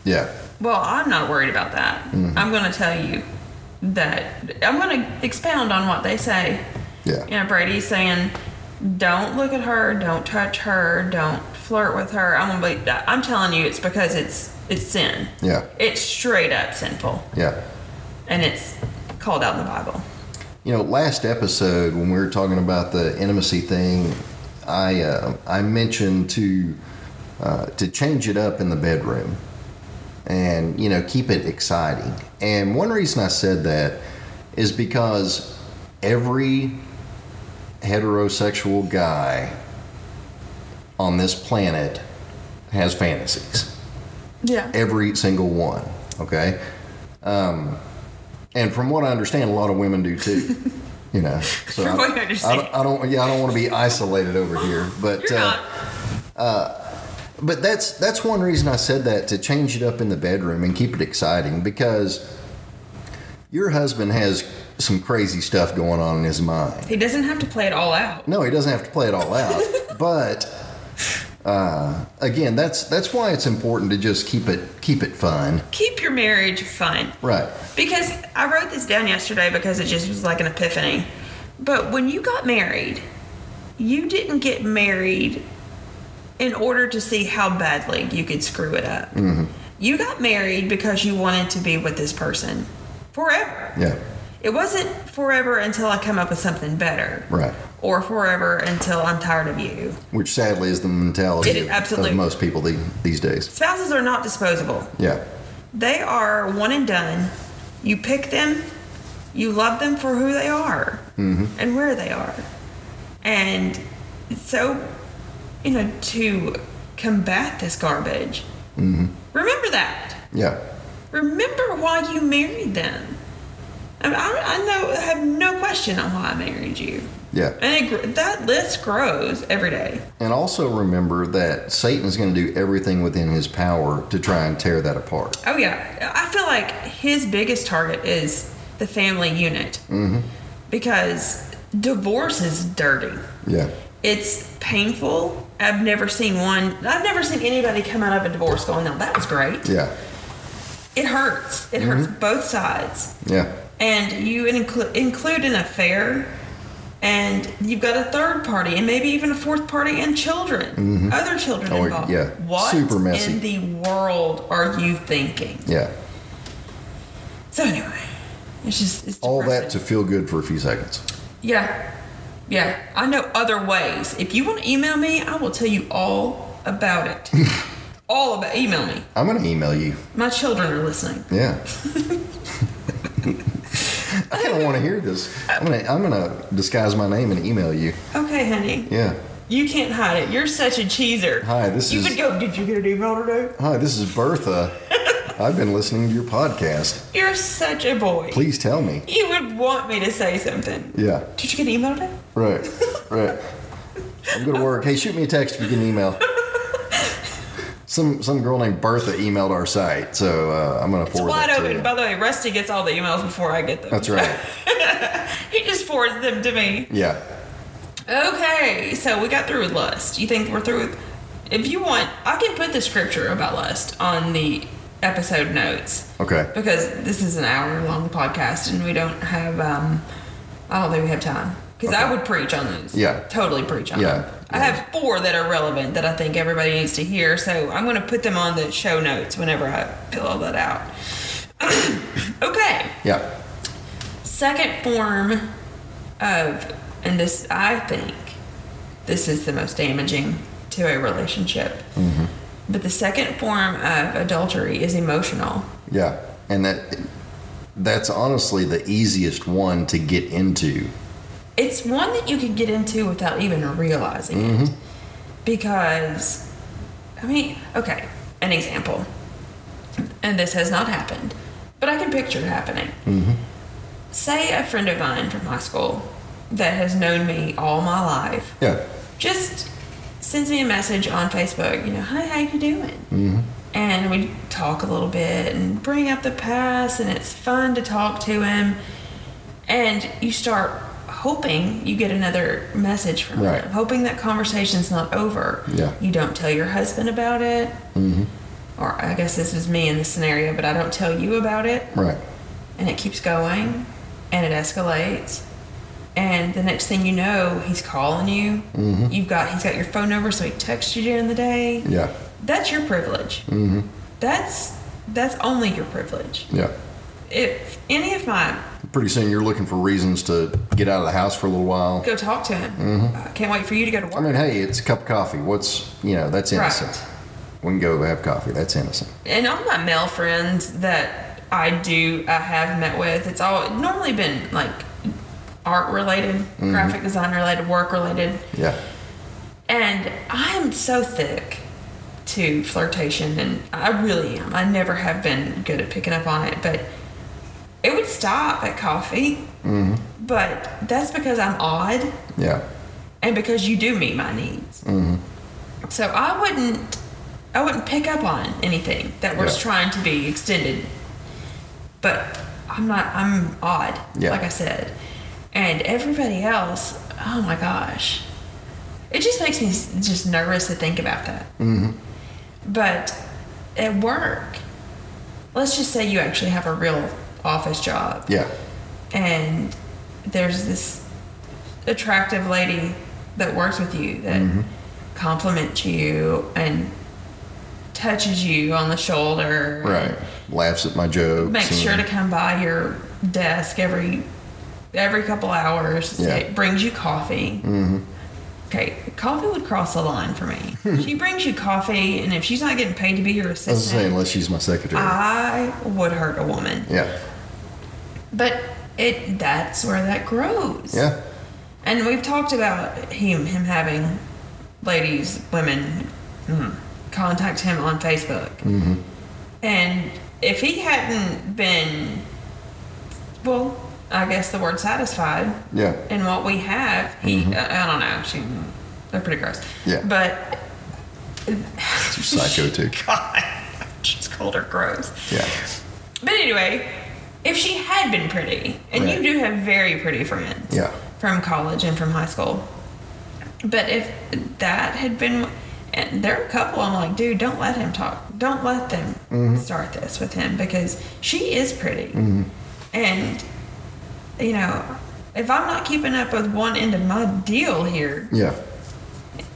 C: Yeah.
B: Well, I'm not worried about that.
C: Mm-hmm.
B: I'm going to tell you that I'm going to expound on what they say.
C: Yeah.
B: You know, Brady's saying, "Don't look at her. Don't touch her. Don't flirt with her." I'm gonna be. I'm telling you, it's because it's it's sin.
C: Yeah.
B: It's straight up sinful,
C: Yeah.
B: and it's called out in the Bible.
C: You know, last episode when we were talking about the intimacy thing, I uh, I mentioned to uh, to change it up in the bedroom, and you know keep it exciting. And one reason I said that is because every heterosexual guy on this planet has fantasies.
B: Yeah.
C: Every single one. Okay. Um, and from what I understand, a lot of women do too. You know, so
B: From
C: I,
B: what you
C: I I don't. Yeah, I don't want to be isolated over here, but
B: You're
C: uh,
B: not.
C: But that's that's one reason I said that to change it up in the bedroom and keep it exciting because your husband has some crazy stuff going on in his mind.
B: He doesn't have to play it all out.
C: No, he doesn't have to play it all out. but uh, again, that's that's why it's important to just keep it keep it fun.
B: Keep your marriage fun.
C: Right.
B: Because I wrote this down yesterday because it just was like an epiphany. But when you got married, you didn't get married in order to see how badly you could screw it up. Mm-hmm. You got married because you wanted to be with this person forever.
C: Yeah.
B: It wasn't forever until I come up with something better.
C: Right.
B: Or forever until I'm tired of you.
C: Which sadly is the mentality
B: It absolutely.
C: of most people the, these days.
B: Spouses are not disposable.
C: Yeah.
B: They are one and done. You pick them, you love them for who they are mm-hmm. and where they are. And so, you know, to combat this garbage, mm-hmm. remember that.
C: Yeah.
B: Remember why you married them. I, mean, I, I know, I have no question on why I married you.
C: Yeah.
B: And it, that list grows every day.
C: And also remember that Satan's going to do everything within his power to try and tear that apart.
B: Oh yeah, I feel like his biggest target is the family unit mm-hmm. because divorce is dirty.
C: Yeah.
B: It's painful. I've never seen one. I've never seen anybody come out of a divorce going, "No, that was great."
C: Yeah.
B: It hurts. It hurts mm-hmm. both sides,
C: Yeah.
B: and you include include an affair, and you've got a third party, and maybe even a fourth party, and children, mm-hmm. other children
C: Oh,
B: involved.
C: yeah.
B: What
C: Super messy.
B: in the world are you thinking?
C: Yeah.
B: So anyway, it's just it's
C: All that to feel good for a few seconds.
B: yeah, yeah. I know other ways. If you want to email me, I will tell you all about it. all about email me.
C: I'm going to email you.
B: My children are listening.
C: Yeah. I kind of want to hear this. I'm gonna I'm gonna disguise my name and email you.
B: Okay, honey.
C: Yeah.
B: You can't hide it. You're such a cheeser.
C: Hi, this is
B: you
C: is-
B: would go. Did you get an email today?
C: Hi, this is Bertha. I've been listening to your podcast.
B: You're such a boy.
C: Please tell me.
B: You would want me to say something.
C: Yeah.
B: Did you get an email today?
C: Right. Right. I'm going to work. Hey, shoot me a text if you get an email. Some some girl named Bertha emailed our site, so uh, I'm going to
B: It's
C: forward
B: wide
C: that to
B: open. By the way, Rusty gets all the emails before I get them.
C: That's right.
B: he just forwards them to me.
C: Yeah.
B: Okay, so we got through with lust. You think we're through with? If you want, I can put the scripture about lust on the episode notes
C: Okay.
B: because this is an hour long podcast and we don't have. um I don't think we have time because I would preach on those.
C: Yeah.
B: totally preach on
C: Yeah,
B: them. I have four that are relevant that I think everybody needs to hear, so I'm going to put them on the show notes whenever I fill all that out. okay
C: Yeah.
B: second form of and this i think this is the most damaging to a relationship. But the second form of adultery is emotional.
C: Yeah, and that that's honestly the easiest one to get into.
B: It's one that you can get into without even realizing it. Mm-hmm. Because, I mean, okay, an example. And this has not happened, but I can picture it happening. Mm-hmm. Say a friend of mine from high school that has known me all my life
C: Yeah,
B: just sends me a message on Facebook, you know, hi, how you doing? Mm-hmm. And we talk a little bit and bring up the past, and it's fun to talk to him. And you start hoping you get another message from
C: Right.
B: him, hoping that conversation's not over.
C: Yeah.
B: You don't tell your husband about it. Mm-hmm. Or I guess this is me in this scenario, but I don't tell you about it
C: right.
B: and it keeps going and it escalates and the next thing you know he's calling you you've got he's got your phone number so he texts you during the day
C: Yeah,
B: that's your privilege mm-hmm. that's that's only your privilege
C: yeah.
B: if any of my
C: Pretty soon you're looking for reasons to get out of the house for a little while.
B: go talk to him i can't wait for you to go to work
C: I mean, hey, it's a cup of coffee. What's you know that's innocent.
B: Right.
C: We can go have coffee. That's innocent.
B: and all my male friends that I do I have met with, it's all normally been like art related, graphic design related, work related.
C: Yeah,
B: And I'm so thick to flirtation, and I really am. I never have been good at picking up on it, but it would stop at coffee. But that's because I'm odd
C: yeah,
B: and because you do meet my needs. Mm-hmm. So I wouldn't, I wouldn't pick up on anything that was
C: Yeah.
B: trying to be extended. But I'm not. I'm odd,
C: Yeah.
B: like I said, and everybody else. Oh my gosh, it just makes me just nervous to think about that. Mm-hmm. But at work, let's just say you actually have a real office job
C: yeah,
B: and there's this attractive lady that works with you that compliments you and touches you on the shoulder
C: right. Laughs at my jokes.
B: makes sure to come by your desk every every couple hours
C: Yeah.
B: It brings you coffee okay coffee would cross the line for me she brings you coffee and if she's not getting paid to be your
C: I was saying, unless she's my secretary.
B: i would hurt a woman
C: yeah,
B: but it that's where that grows
C: yeah,
B: And we've talked about him him having ladies, women mm, contact him on Facebook. Mm-hmm. And if he hadn't been, well, I guess the word satisfied
C: yeah,
B: in what we have, he, I, I don't know, she, they're pretty gross.
C: Yeah.
B: But,
C: She's psycho too.
B: God, just called her gross.
C: Yeah,
B: But anyway, if she had been pretty, and
C: Right.
B: you do have very pretty friends
C: Yeah.
B: from college and from high school, but if that had been, and there are a couple, I'm like, dude, don't let him talk. Don't let them
C: Mm-hmm.
B: start this with him because she is pretty. And, you know, if I'm not keeping up with one end of my deal here,
C: yeah,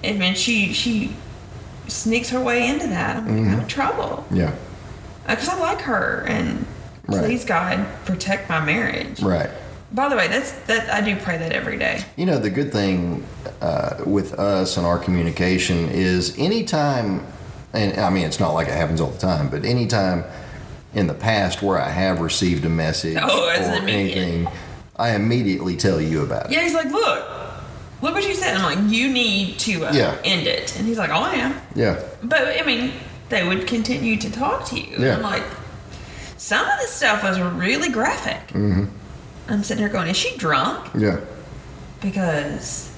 B: and then she, she sneaks her way into that. I'm,
C: Mm-hmm.
B: I'm in trouble
C: yeah.
B: because I like her and
C: Right.
B: please God protect my marriage.
C: Right.
B: By the way, that's that I do pray that every day.
C: You know, the good thing uh, with us and our communication is anytime, and I mean, it's not like it happens all the time, but anytime in the past where I have received a message
B: Oh,
C: or
B: immediate.
C: I immediately tell you about it.
B: Yeah, he's like, look, look what you said. I'm like, you need to uh,
C: Yeah.
B: end it, and he's like, oh, I am.
C: Yeah.
B: But I mean, they would continue to talk to you.
C: Yeah.
B: I'm like, some of this stuff was really graphic. Mm-hmm. I'm sitting here going, is she drunk?
C: Yeah.
B: Because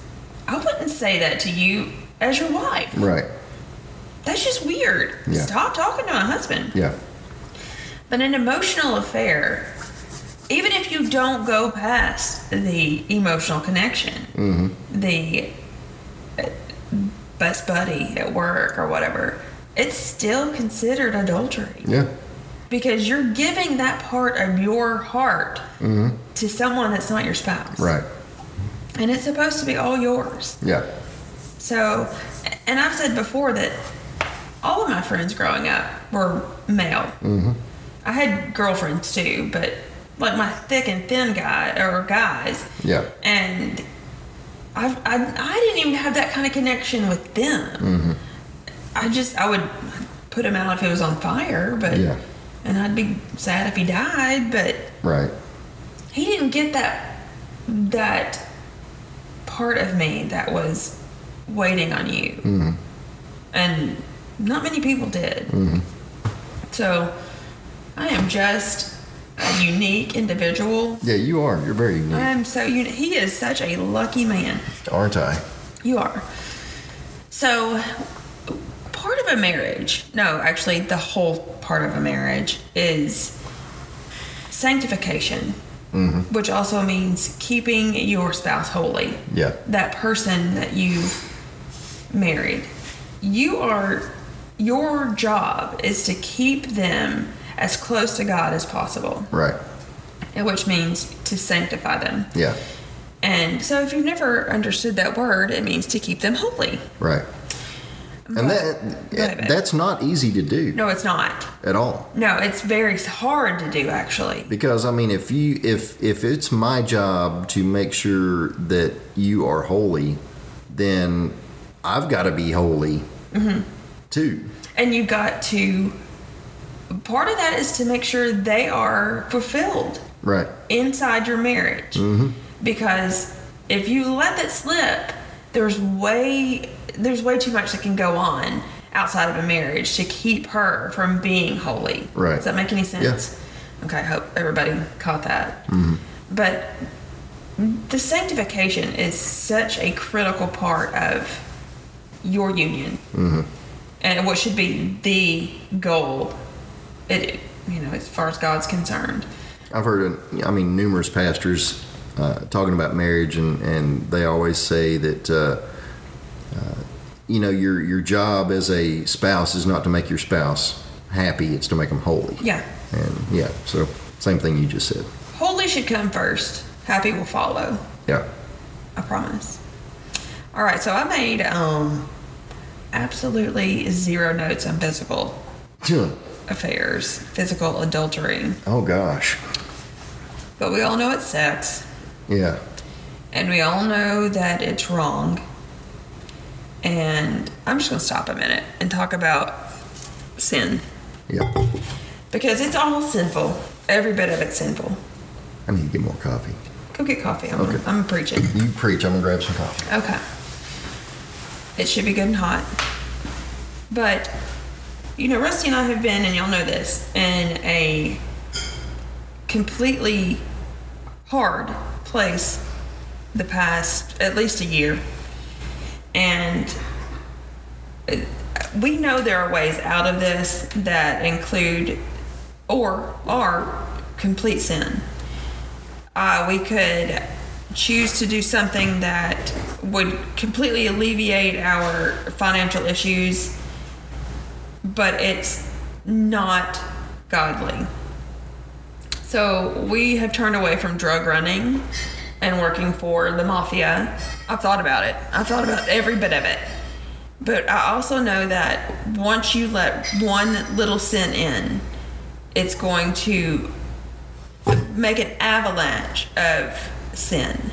B: I wouldn't say that to you as your wife.
C: Right.
B: That's just weird.
C: Yeah.
B: Stop talking to my husband.
C: Yeah.
B: But an emotional affair, even if you don't go past the emotional connection, the uh, best buddy at work or whatever, it's still considered adultery
C: Yeah.
B: because you're giving that part of your heart to someone that's not your spouse.
C: Right.
B: And it's supposed to be all yours.
C: Yeah.
B: So, and I've said before that all of my friends growing up were male. Mm-hmm. I had girlfriends too, but like my thick and thin guy or guys,
C: Yeah.
B: and I, I, I didn't even have that kind of connection with them. Mm-hmm. I just, I would put him out if it was on fire, but,
C: Yeah.
B: and I'd be sad if he died, but
C: Right.
B: he didn't get that, that part of me that was waiting on you. Mm-hmm. And not many people did. Mm-hmm. So I am just a unique individual.
C: Yeah, you are. You're very unique,
B: I'm so uni- he is such a lucky man.
C: aren't I?
B: You are. So part of a marriage, no, actually the whole part of a marriage is sanctification, mm-hmm. which also means keeping your spouse holy.
C: Yeah.
B: That person that you married. You are your job is to keep them as close to God as possible,
C: Right.
B: which means to sanctify them.
C: Yeah.
B: And so, if you've never understood that word, it means to keep them holy.
C: Right. And that
B: it,
C: that's not easy to do
B: No, it's not.
C: at all.
B: No, it's very hard to do, actually.
C: Because I mean, if you if if it's my job to make sure that you are holy, then I've mm-hmm. got to be holy too.
B: And you got to, part of that is to make sure they are fulfilled
C: Right.
B: inside your marriage. Mm-hmm. Because if you let that slip, there's way there's way too much that can go on outside of a marriage to keep her from being holy.
C: Right.
B: Does that make any sense? Okay, I hope everybody caught that. Mm-hmm. But the sanctification is such a critical part of your union, mm-hmm. and what should be the goal. It, you know, as far as God's concerned.
C: I've heard, I mean, numerous pastors uh, talking about marriage, and, and they always say that, uh, uh, you know, your your job as a spouse is not to make your spouse happy; it's to make them holy.
B: Yeah.
C: And yeah, so same thing you just said.
B: Holy should come first. Happy will follow.
C: Yeah.
B: I promise. All right, so I made um absolutely zero notes on physical affairs, physical adultery.
C: Oh gosh.
B: But we all know it's sex,
C: Yeah.
B: and we all know that it's wrong. And I'm just going to stop a minute and talk about sin
C: Yeah.
B: because it's all sinful. Every bit of it's sinful.
C: I need to get more coffee.
B: Go get coffee. I'm,
C: Okay.
B: I'm preaching.
C: You preach. I'm gonna grab some coffee.
B: Okay. It should be good and hot. But, you know, Rusty and I have been, and y'all know this, in a completely hard place the past at least a year. And we know there are ways out of this that include or are complete sin uh, we could choose to do something that would completely alleviate our financial issues, but it's not godly. So we have turned away from drug running and working for the mafia. I've thought about it. I've thought about every bit of it. But I also know that once you let one little sin in, it's going to make an avalanche of sin.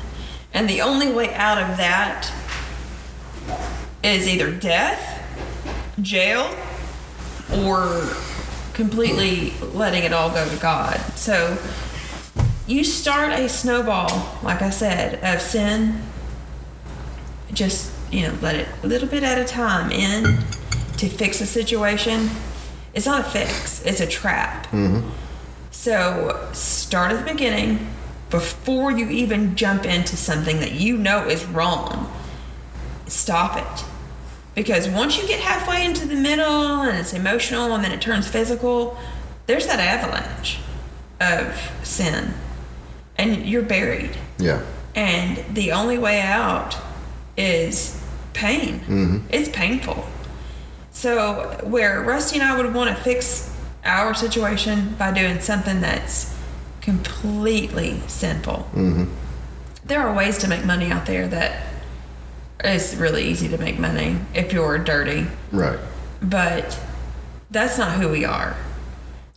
B: And the only way out of that is either death, jail, or completely letting it all go to God. So you start a snowball, like I said, of sin. Just, you know, let it a little bit at a time in to fix a situation. It's not a fix, it's a trap. Mm-hmm. So start at the beginning before you even jump into something that you know is wrong. Stop it. Because once you get halfway into the middle and it's emotional and then it turns physical, there's that avalanche of sin. And you're buried.
C: Yeah.
B: And the only way out is pain. Mm-hmm. It's painful. So, where Rusty and I would want to fix our situation by doing something that's completely sinful, there are ways to make money out there that is really easy to make money if you're dirty.
C: Right.
B: But that's not who we are.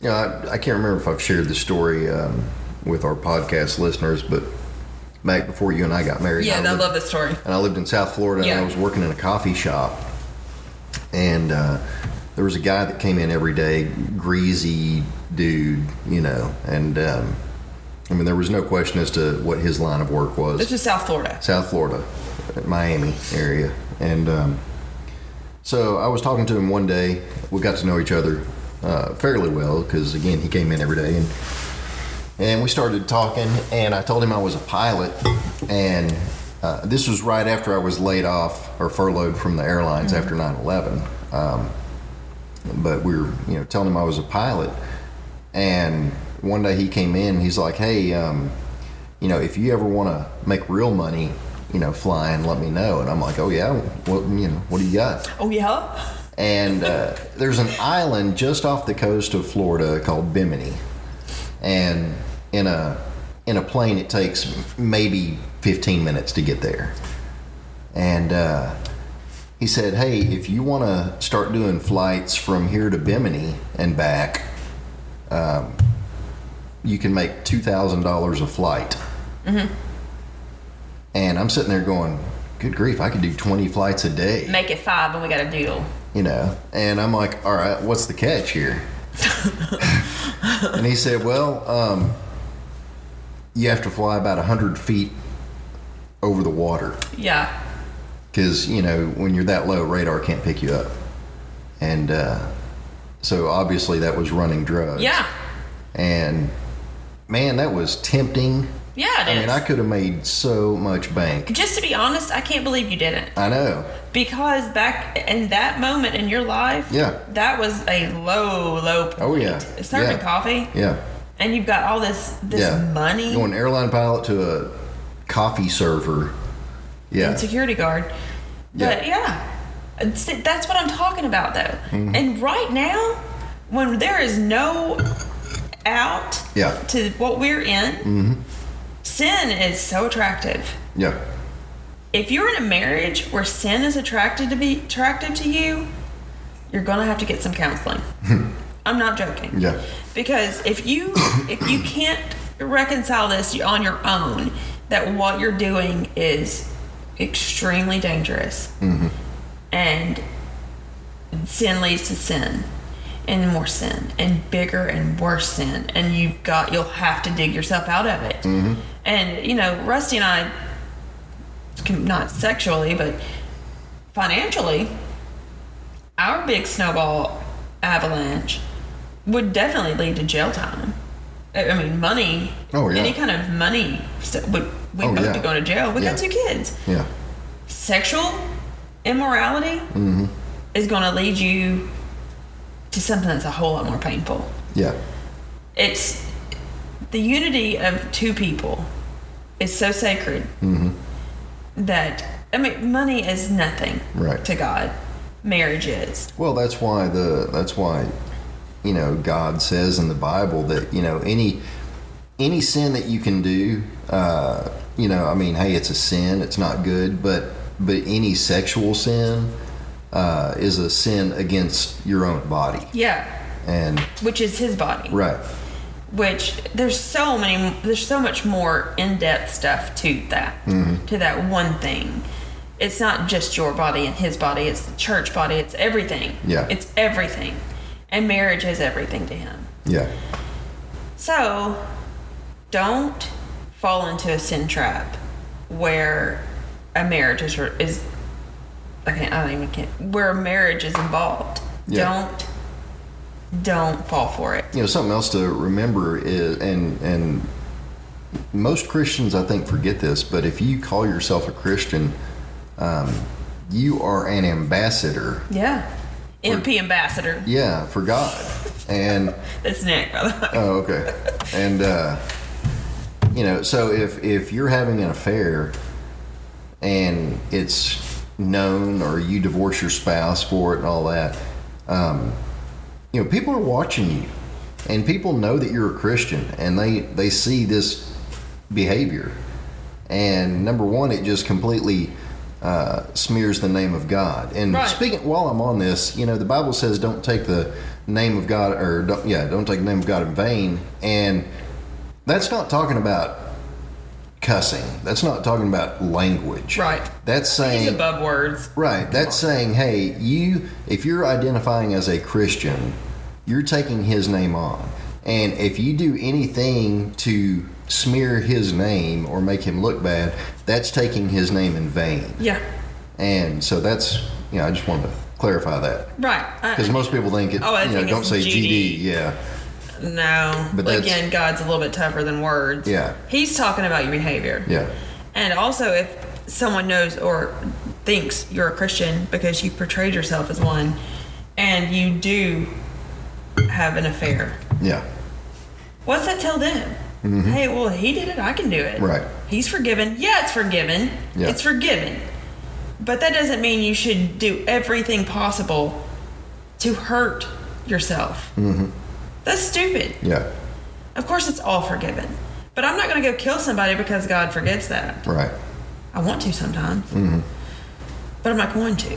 C: Yeah, I, I can't remember if I've shared the story um, with our podcast listeners, but back before you and I got married.
B: Yeah,
C: I
B: I love this story.
C: and I lived in South Florida and
B: Yeah.
C: I was working in a coffee shop. And uh, there was a guy that came in every day, greasy dude, you know. And um, I mean, there was no question as to what his line of work was.
B: This was South Florida.
C: South Florida, Miami area. And um, so I was talking to him one day. We got to know each other uh, fairly well because, again, he came in every day. And, and we started talking, and I told him I was a pilot. And uh, this was right after I was laid off or furloughed from the airlines after 9 11. Um, but we were, you know, telling him I was a pilot. And one day he came in, he's like, hey, um, you know, if you ever want to make real money, you know, fly and let me know. And I'm like, oh yeah, what you know, what do you got?
B: Oh yeah.
C: And uh, there's an island just off the coast of Florida called Bimini, and in a in a plane it takes maybe 15 minutes to get there. And uh, he said, hey, if you want to start doing flights from here to Bimini and back, um, you can make two thousand dollars a flight. And I'm sitting there going, good grief, I could do 20 flights a day
B: Make it five, and we got a deal.
C: you know and i'm like all right what's the catch here and he said well um, you have to fly about 100 feet over the water
B: Yeah.
C: because you know when you're that low radar can't pick you up and uh, so obviously that was running drugs
B: Yeah.
C: and man that was tempting
B: Yeah, it is.
C: i mean i could have made so much bank
B: Just to be honest, I can't believe you didn't.
C: i know
B: Because back in that moment in your life,
C: Yeah.
B: that was a low, low point.
C: Oh, yeah.
B: Serving
C: Yeah.
B: coffee,
C: yeah
B: and you've got all this this
C: yeah
B: money
C: going an airline pilot to a coffee server yeah
B: and security guard. But yeah, see, that's what I'm talking about, though.
C: Mm-hmm.
B: And right now, when there is no out
C: Yeah. Mm-hmm.
B: to what we're in, sin is so attractive.
C: yeah
B: if you're in a marriage where sin is attracted to be attractive to you, you're gonna have to get some counseling. I'm not joking.
C: Yeah.
B: Because if you if you can't reconcile this on your own, that what you're doing is extremely dangerous, mm-hmm. and sin leads to sin, and more sin, and bigger and worse sin, and you've got you'll have to dig yourself out of it. And you know, Rusty and I not sexually, but financially, our big snowball avalanche would definitely lead to jail time. I mean, money.
C: Oh, yeah.
B: Any kind of money st- would we
C: Oh,
B: both
C: yeah.
B: be going to jail. We
C: Yeah.
B: got two kids.
C: yeah
B: Sexual immorality
C: Mm-hmm.
B: is going to lead you to something that's a whole lot more painful.
C: yeah
B: It's the unity of two people is so sacred
C: Mm-hmm.
B: that I mean, money is nothing
C: Right.
B: to God. Marriage is.
C: Well, that's why the that's why you know God says in the Bible that you know any any sin that you can do, uh, you know, I mean, hey, it's a sin, it's not good, but but any sexual sin uh, is a sin against your own body,
B: Yeah,
C: and
B: which is His body.
C: right,
B: Which there's so many, there's so much more in-depth stuff to that, mm-hmm. to that one thing. It's not just your body and His body; it's the church body. It's everything.
C: Yeah.
B: it's everything, and marriage is everything to Him.
C: yeah,
B: So, don't fall into a sin trap where a marriage is is I can't I don't even can't where a marriage is involved.
C: Yeah.
B: Don't don't fall for it.
C: you know something else to remember is and and most christians i think forget this but if you call yourself a christian um, you are an ambassador
B: Yeah. MP ambassador.
C: yeah for god and
B: That's Nick, by the way.
C: oh okay and uh, you know so if if you're having an affair and it's known or you divorce your spouse for it and all that um, you know people are watching you and people know that you're a christian and they they see this behavior and number one it just completely uh, smears the name of god and
B: Right.
C: speaking while i'm on this you know the bible says don't take the name of god or don't, yeah don't take the name of god in vain and that's not talking about cussing. That's not talking about language.
B: Right.
C: That's
B: He's
C: saying
B: above words.
C: Right. That's saying, hey, you, if you're identifying as a Christian, you're taking his name on. And if you do anything to smear his name or make him look bad, that's taking his name in vain.
B: Yeah.
C: And so that's, you know, I just wanted to clarify that.
B: Right.
C: Because most people think it,
B: Oh, I
C: you know, don't say
B: GD.
C: GD. Yeah.
B: No.
C: But
B: Again, God's a little bit tougher than words.
C: Yeah.
B: He's talking about your behavior.
C: Yeah.
B: And also, if someone knows or thinks you're a Christian because you've portrayed yourself as one and you do have an affair,
C: Yeah.
B: what's that tell them? Hey, well, he did it. I can do it.
C: Mm-hmm. Right.
B: He's forgiven. Yeah, it's forgiven.
C: Yeah.
B: It's forgiven. But that doesn't mean you should do everything possible to hurt yourself. Mm-hmm. That's stupid.
C: Yeah.
B: Of course, it's all forgiven. But I'm not going to go kill somebody because God forgets that.
C: Right.
B: I want to sometimes, Mm-hmm. but I'm not going to.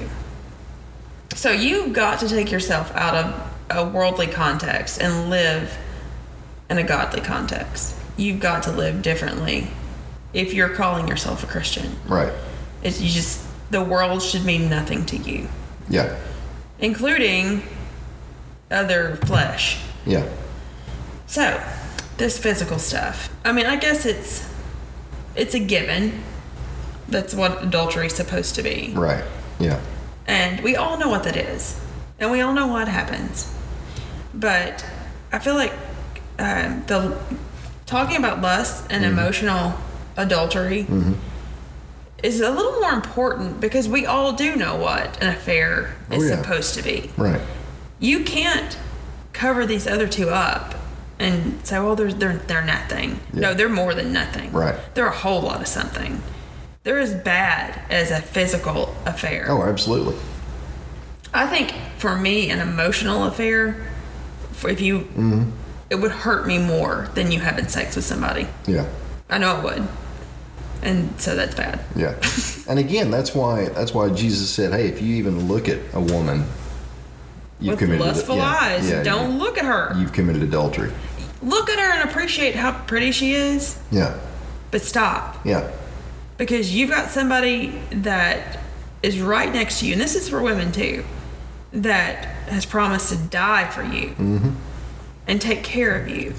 B: So you've got to take yourself out of a worldly context and live in a godly context. You've got to live differently if you're calling yourself a Christian.
C: Right.
B: It's you just the world should mean nothing to you,
C: Yeah.
B: including other flesh.
C: Yeah.
B: So, this physical stuff. I mean, I guess it's it's a given. That's what adultery's supposed to be.
C: Right. Yeah.
B: And we all know what that is. And we all know what happens. But I feel like um, the talking about lust and
C: Mm-hmm.
B: emotional adultery is a little more important because we all do know what an affair is
C: Oh, yeah.
B: supposed to be
C: Right.
B: you can't cover these other two up and say, well, they're, they're, they're nothing. No, they're more than nothing.
C: Right.
B: They're a whole lot of something. They're as bad as a physical affair.
C: Oh, absolutely.
B: I think for me, an emotional affair, if you,
C: Mm-hmm.
B: it would hurt me more than you having sex with somebody.
C: Yeah.
B: I know it would. And so that's bad.
C: Yeah. and again, that's why that's why Jesus said, "Hey, if you even look at a woman, you've
B: with
C: committed
B: lustful
C: yeah,
B: eyes,
C: yeah,
B: don't look at her.
C: You've committed adultery."
B: look at her and appreciate how pretty she is,
C: Yeah.
B: but stop.
C: Yeah.
B: because you've got somebody that is right next to you, and this is for women too, that has promised to die for you mm-hmm. and take care of you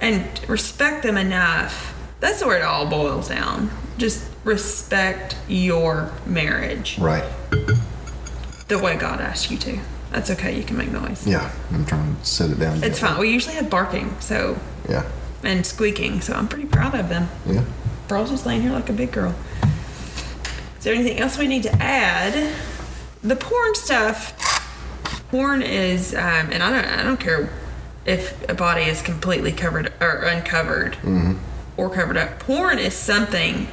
B: and respect them enough. That's where it all boils down. Just respect your marriage
C: Right.
B: the way God asked you to. That's okay. You can make noise.
C: Yeah. I'm trying to set it down.
B: It's fine. We usually have barking, so
C: Yeah.
B: and squeaking, so I'm pretty proud of them.
C: Yeah.
B: Pearl's just laying here like a big girl. Is there anything else we need to add? The porn stuff. Porn is, um, and I don't, I don't care if a body is completely covered or uncovered or covered up. Porn is something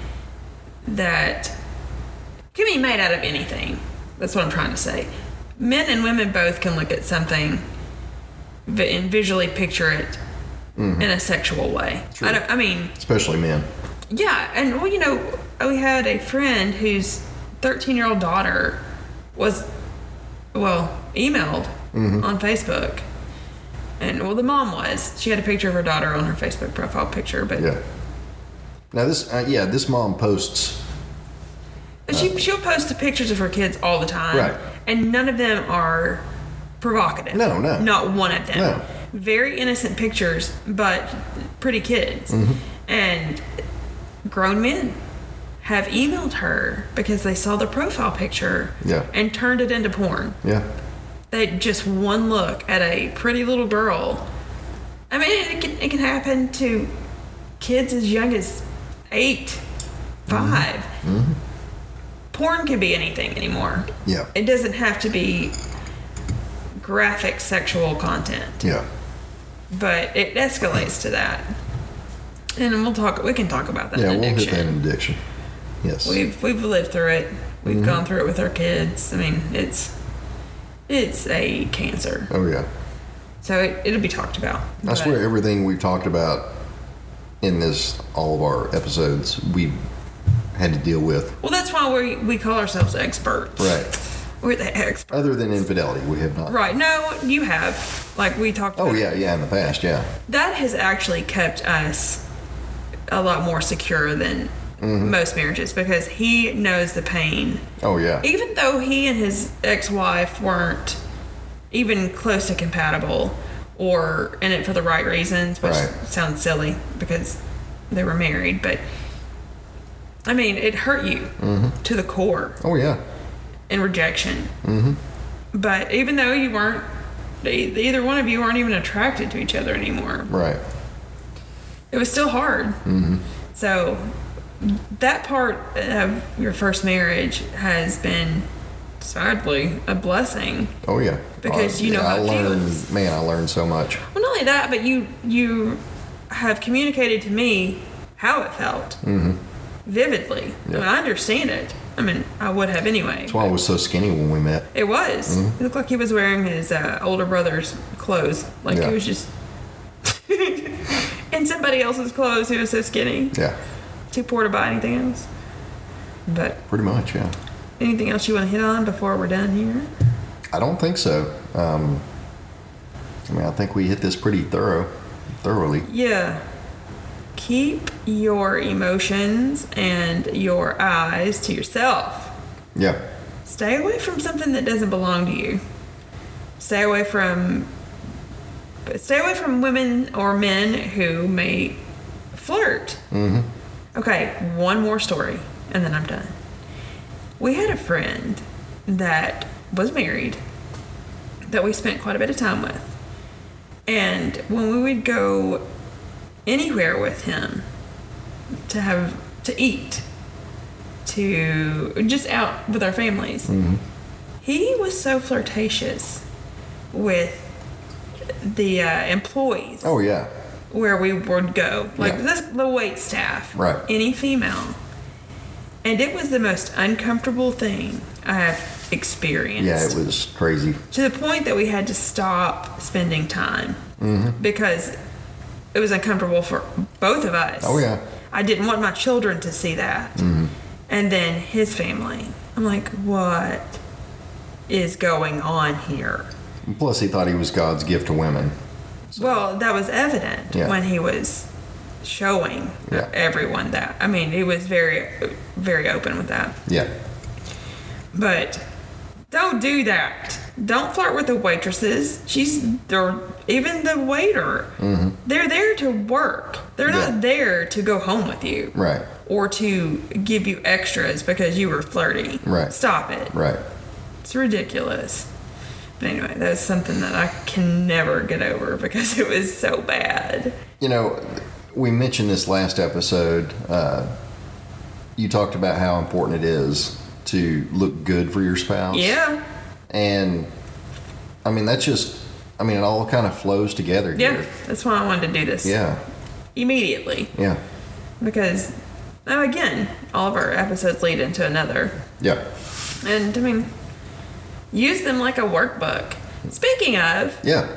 B: that can be made out of anything. That's what I'm trying to say. Men and women both can look at something and visually picture it in a sexual way.
C: True.
B: I, don't, I mean,
C: Especially men.
B: yeah, and well, you know, we had a friend whose 13 year old daughter was, well, emailed on Facebook. And, well, the mom was. She had a picture of her daughter on her Facebook profile picture, but
C: Yeah. Now this, uh, yeah, this mom posts.
B: but she, she'll post the pictures of her kids all the time.
C: Right.
B: And none of them are provocative.
C: No, no.
B: Not one of them.
C: No.
B: Very innocent pictures, but pretty kids.
C: Mm-hmm.
B: And grown men have emailed her because they saw the profile picture
C: Yeah.
B: and turned it into porn.
C: Yeah.
B: They just one look at a pretty little girl. I mean, it can, it can happen to kids as young as eight, 5 Porn can be anything anymore.
C: Yeah.
B: It doesn't have to be graphic sexual content,
C: Yeah.
B: but it escalates to that. And we'll talk. We can talk about that
C: Yeah. we'll hit that addiction. Yes,
B: we've we've lived through it. We've
C: Mm-hmm.
B: gone through it with our kids. I mean, it's it's a cancer.
C: oh yeah.
B: So it, it'll be talked about.
C: I
B: But-
C: swear everything we've talked about in this, all of our episodes, we had to deal with.
B: Well, that's why we we call ourselves experts.
C: Right.
B: We're the experts.
C: Other than infidelity, we have not.
B: Right. No, you have. Like we talked.
C: Oh
B: about.
C: yeah, yeah. In the past, yeah.
B: That has actually kept us a lot more secure than most marriages because he knows the pain.
C: Oh yeah.
B: Even though he and his ex-wife weren't even close to compatible or in it for the right reasons, which
C: Right.
B: sounds silly because they were married, but I mean, it hurt you to the core
C: Oh yeah.
B: in rejection. Mm-hmm. But even though you weren't, either one of you weren't even attracted to each other anymore,
C: Right.
B: it was still hard. Mm-hmm. So that part of your first marriage has been sadly a blessing.
C: Oh yeah.
B: Because
C: Oh,
B: you know
C: yeah,
B: how
C: I learned.
B: feels.
C: Man, I learned so much.
B: Well, not only that, but you you have communicated to me how it felt vividly. I, mean,
C: Mm-hmm.
B: I understand it. I mean, I would have anyway.
C: That's why I was so skinny when we met.
B: It was.
C: Mm-hmm.
B: It looked like he was wearing his uh, older brother's clothes. Like
C: Yeah.
B: he was just in somebody else's clothes. He was so skinny.
C: Yeah.
B: Too poor to buy anything else. But
C: Pretty much. Yeah.
B: anything else you want to hit on before we're done here?
C: I don't think so. Um, I mean, I think we hit this pretty thorough, thoroughly.
B: Yeah. Keep your emotions and your eyes to yourself.
C: Yeah.
B: Stay away from something that doesn't belong to you. Stay away from stay away from women or men who may flirt.
C: Mm-hmm.
B: Okay, one more story and then I'm done. We had a friend that was married that we spent quite a bit of time with. And when we would go anywhere with him to have to eat, to just out with our families, he was so flirtatious with the uh, employees
C: Oh yeah.
B: Where we would go, like
C: Yeah.
B: this, the wait staff,
C: Right.
B: Any female, and it was the most uncomfortable thing I have experienced.
C: Yeah, it was crazy.
B: to the point that we had to stop spending time
C: Mm-hmm.
B: because it was uncomfortable for both of us.
C: Oh, yeah.
B: I didn't want my children to see that,
C: Mm-hmm.
B: and then his family. I'm like, what is going on here?
C: Plus, he thought he was God's gift to women.
B: Well, that was evident
C: Yeah.
B: when he was showing
C: Yeah.
B: everyone that. I mean, he was very, very open with that.
C: Yeah.
B: But don't do that. Don't flirt with the waitresses. She's or even the waiter. They're there to work. They're
C: Mm-hmm. Yeah.
B: not there to go home with you
C: Right.
B: or to give you extras because you were flirty.
C: Right.
B: Stop it.
C: Right.
B: It's ridiculous. But anyway, that's something that I can never get over because it was so bad.
C: You know, we mentioned this last episode. Uh, you talked about how important it is to look good for your spouse.
B: Yeah.
C: And I mean, that's just, I mean, it all kind of flows together
B: Yeah.
C: here.
B: That's why I wanted to do this
C: Yeah.
B: immediately
C: Yeah.
B: because, now again, all of our episodes lead into another.
C: Yeah.
B: And I mean, use them like a workbook. Speaking of,
C: Yeah.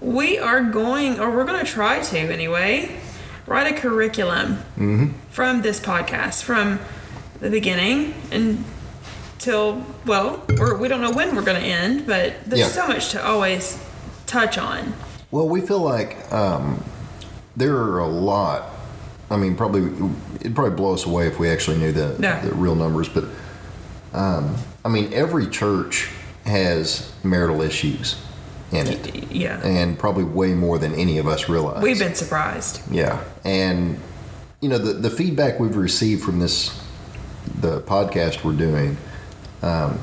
B: we are going, or we're going to try to anyway, write a curriculum from this podcast from the beginning until, well, we're, we don't know when we're going to end, but there's
C: Yeah.
B: so much to always touch on.
C: Well, we feel like um, there are a lot. I mean, probably it'd probably blow us away if we actually knew the, the real numbers. But um, I mean, every church has marital issues in it,
B: Yeah.
C: and probably way more than any of us realize.
B: We've been surprised.
C: Yeah, and you know the the feedback we've received from this the podcast we're doing, um,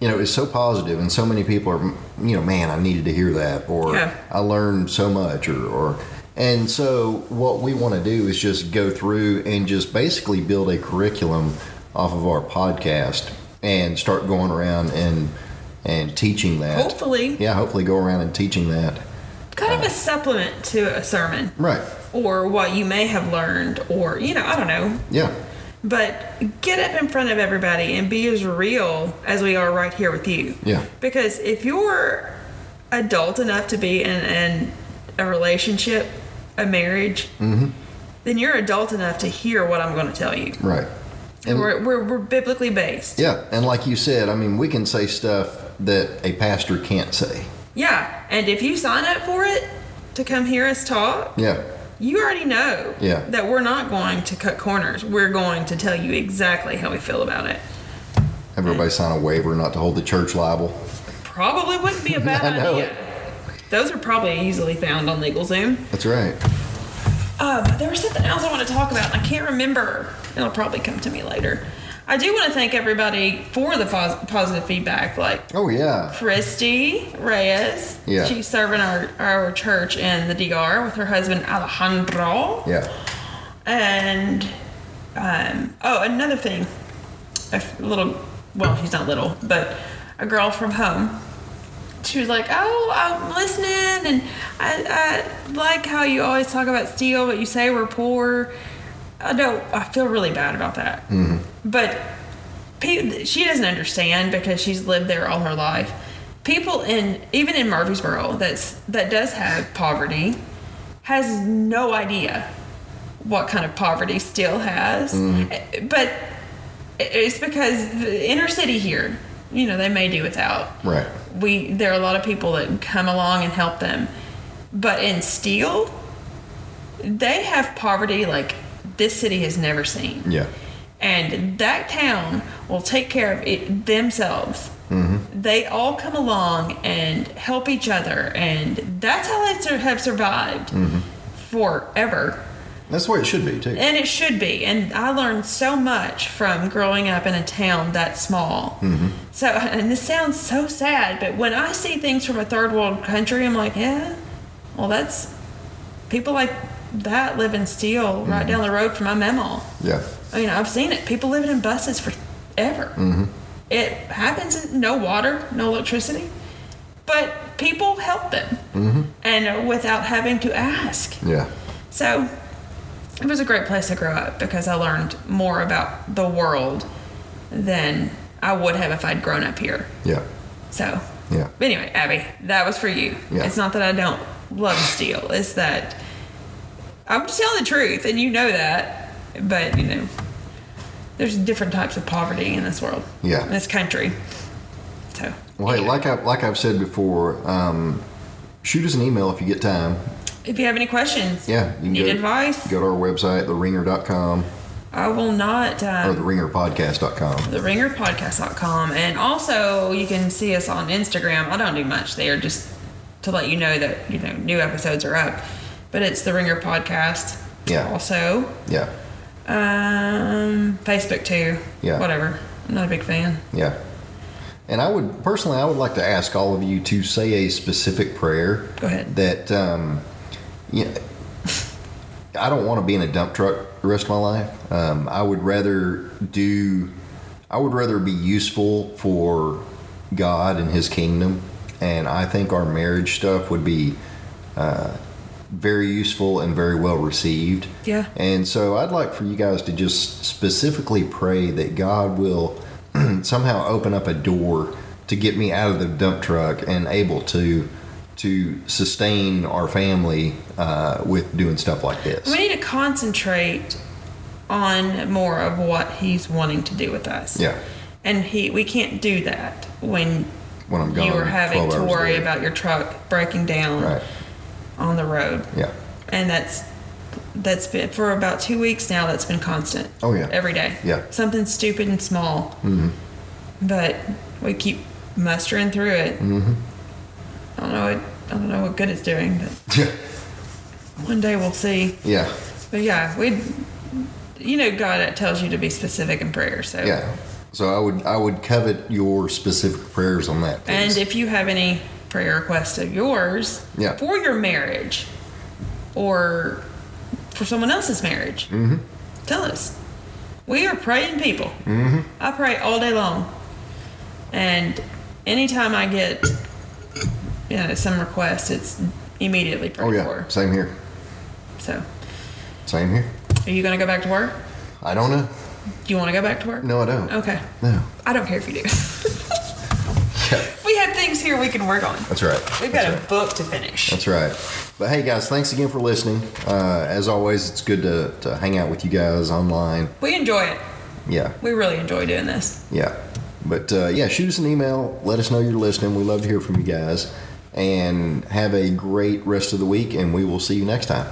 C: you know, is so positive, and so many people are, you know, man, I needed to hear that, or
B: Yeah.
C: I learned so much, or or. And so, what we want to do is just go through and just basically build a curriculum off of our podcast and start going around and and teaching that.
B: Hopefully,
C: Yeah, hopefully go around and teaching that.
B: kind of a supplement to a sermon
C: Right.
B: or what you may have learned, or, you know, I don't know.
C: Yeah.
B: But get up in front of everybody and be as real as we are right here with you.
C: Yeah.
B: Because if you're adult enough to be in, in a relationship, a marriage,
C: Mm-hmm.
B: then you're adult enough to hear what I'm going to tell you.
C: Right. And
B: We're, we're, we're biblically based.
C: Yeah, and like you said, I mean, we can say stuff that a pastor can't say.
B: Yeah. And if you sign up for it to come hear us talk,
C: Yeah,
B: you already know
C: Yeah.
B: that we're not going to cut corners. We're going to tell you exactly how we feel about it.
C: Everybody sign a waiver not to hold the church liable.
B: Probably wouldn't be a bad idea.
C: it.
B: Those are probably easily found on LegalZoom.
C: That's right.
B: Um, there was something else I want to talk about. and I can't remember. It'll probably come to me later. I do want to thank everybody for the pos- positive feedback. Like
C: Oh yeah.
B: Christy Reyes.
C: Yeah.
B: She's serving our, our church in the DR with her husband Alejandro.
C: Yeah.
B: And um, oh, another thing, a little. Well, she's not little, but a girl from home. She was like, "Oh, I'm listening, and I, I like how you always talk about steel, but you say we're poor." I don't. I feel really bad about that. Mm-hmm. But pe- she doesn't understand because she's lived there all her life. People in even in Murfreesboro that's that does have poverty has no idea what kind of poverty still has. Mm-hmm. Eh, but it's because the inner city here, you know, they may do without.
C: Right.
B: We there are a lot of people that come along and help them. But in Steel, they have poverty like this city has never seen.
C: Yeah.
B: And that town will take care of it themselves. Mm-hmm. They all come along and help each other, and that's how they have survived mm-hmm. forever.
C: That's the way it should be too.
B: And it should be. And I learned so much from growing up in a town that small. Mm-hmm. So, and this sounds so sad, but when I see things from a third world country, I'm like, yeah, well, that's people like that live in Steel right mm-hmm. down the road from my memo.
C: Yeah.
B: I mean, I've seen it. People living in buses forever. Mm-hmm. It happens in no water, no electricity, but people help them, mm-hmm. and uh, without having to ask.
C: Yeah.
B: So it was a great place to grow up because I learned more about the world than I would have if I'd grown up here.
C: Yeah.
B: So,
C: Yeah.
B: anyway, Abby, that was for you.
C: Yeah.
B: It's not that I don't love steel. It's that I'm just telling the truth, and you know that. But you know, there's different types of poverty in this world.
C: Yeah.
B: In this country. So.
C: Well, hey, like I like I've said before, um, shoot us an email if you get time.
B: if you have any questions,
C: Yeah. You
B: need
C: go,
B: advice,
C: Go to our website, thewringer.com
B: I will not. Um,
C: or thewringerpodcast.com.
B: thewringerpodcast.com and also you can see us on instagram i don't do much there just to let you know that you know new episodes are up but it's the Wringer podcast
C: Yeah.
B: also
C: Yeah.
B: um facebook too
C: Yeah.
B: whatever i'm not a big fan
C: Yeah. And I would personally, I would like to ask all of you to say a specific prayer.
B: Go ahead.
C: That, um, you know, I don't want to be in a dump truck the rest of my life. Um, I would rather do, I would rather be useful for God and His kingdom. And I think our marriage stuff would be uh, very useful and very well received.
B: Yeah.
C: And so I'd like for you guys to just specifically pray that God will somehow open up a door to get me out of the dump truck and able to to sustain our family uh, with doing stuff like this.
B: we need to concentrate on more of what he's wanting to do with us
C: Yeah.
B: and he we can't do that when
C: When I'm gone,
B: you are having to worry about your truck breaking down
C: Right.
B: On the road
C: Yeah.
B: and that's that's been for about two weeks now that's been constant
C: Oh, yeah.
B: every day
C: Yeah.
B: something stupid and small mm-hmm. but we keep mustering through it mm-hmm. i don't know what i don't know what good it's doing but
C: Yeah.
B: one day we'll see
C: Yeah.
B: but yeah we you know god tells you to be specific in prayer so
C: Yeah. So I would I would covet your specific prayers on that.
B: and if you have any prayer request of yours
C: Yeah.
B: for your marriage or for someone else's marriage,
C: Mm-hmm.
B: tell us. We are praying people. Mm-hmm. I pray all day long. And anytime I get you know, some request, it's immediately prayed
C: oh yeah,
B: for.
C: same here.
B: So,
C: Same here.
B: are you going to go back to work?
C: I don't know.
B: Do you want to go back to work?
C: No, I don't.
B: Okay.
C: No.
B: I don't care if you do.
C: Yeah.
B: we have things here we can work on.
C: That's right.
B: We've got
C: That's
B: a
C: right.
B: book to finish.
C: That's right. But hey, guys, thanks again for listening. Uh, as always, it's good to, to hang out with you guys online.
B: We enjoy it.
C: Yeah,
B: We really enjoy doing this.
C: yeah. But uh, yeah, shoot us an email. Let us know you're listening. We love to hear from you guys. And have a great rest of the week, and we will see you next time.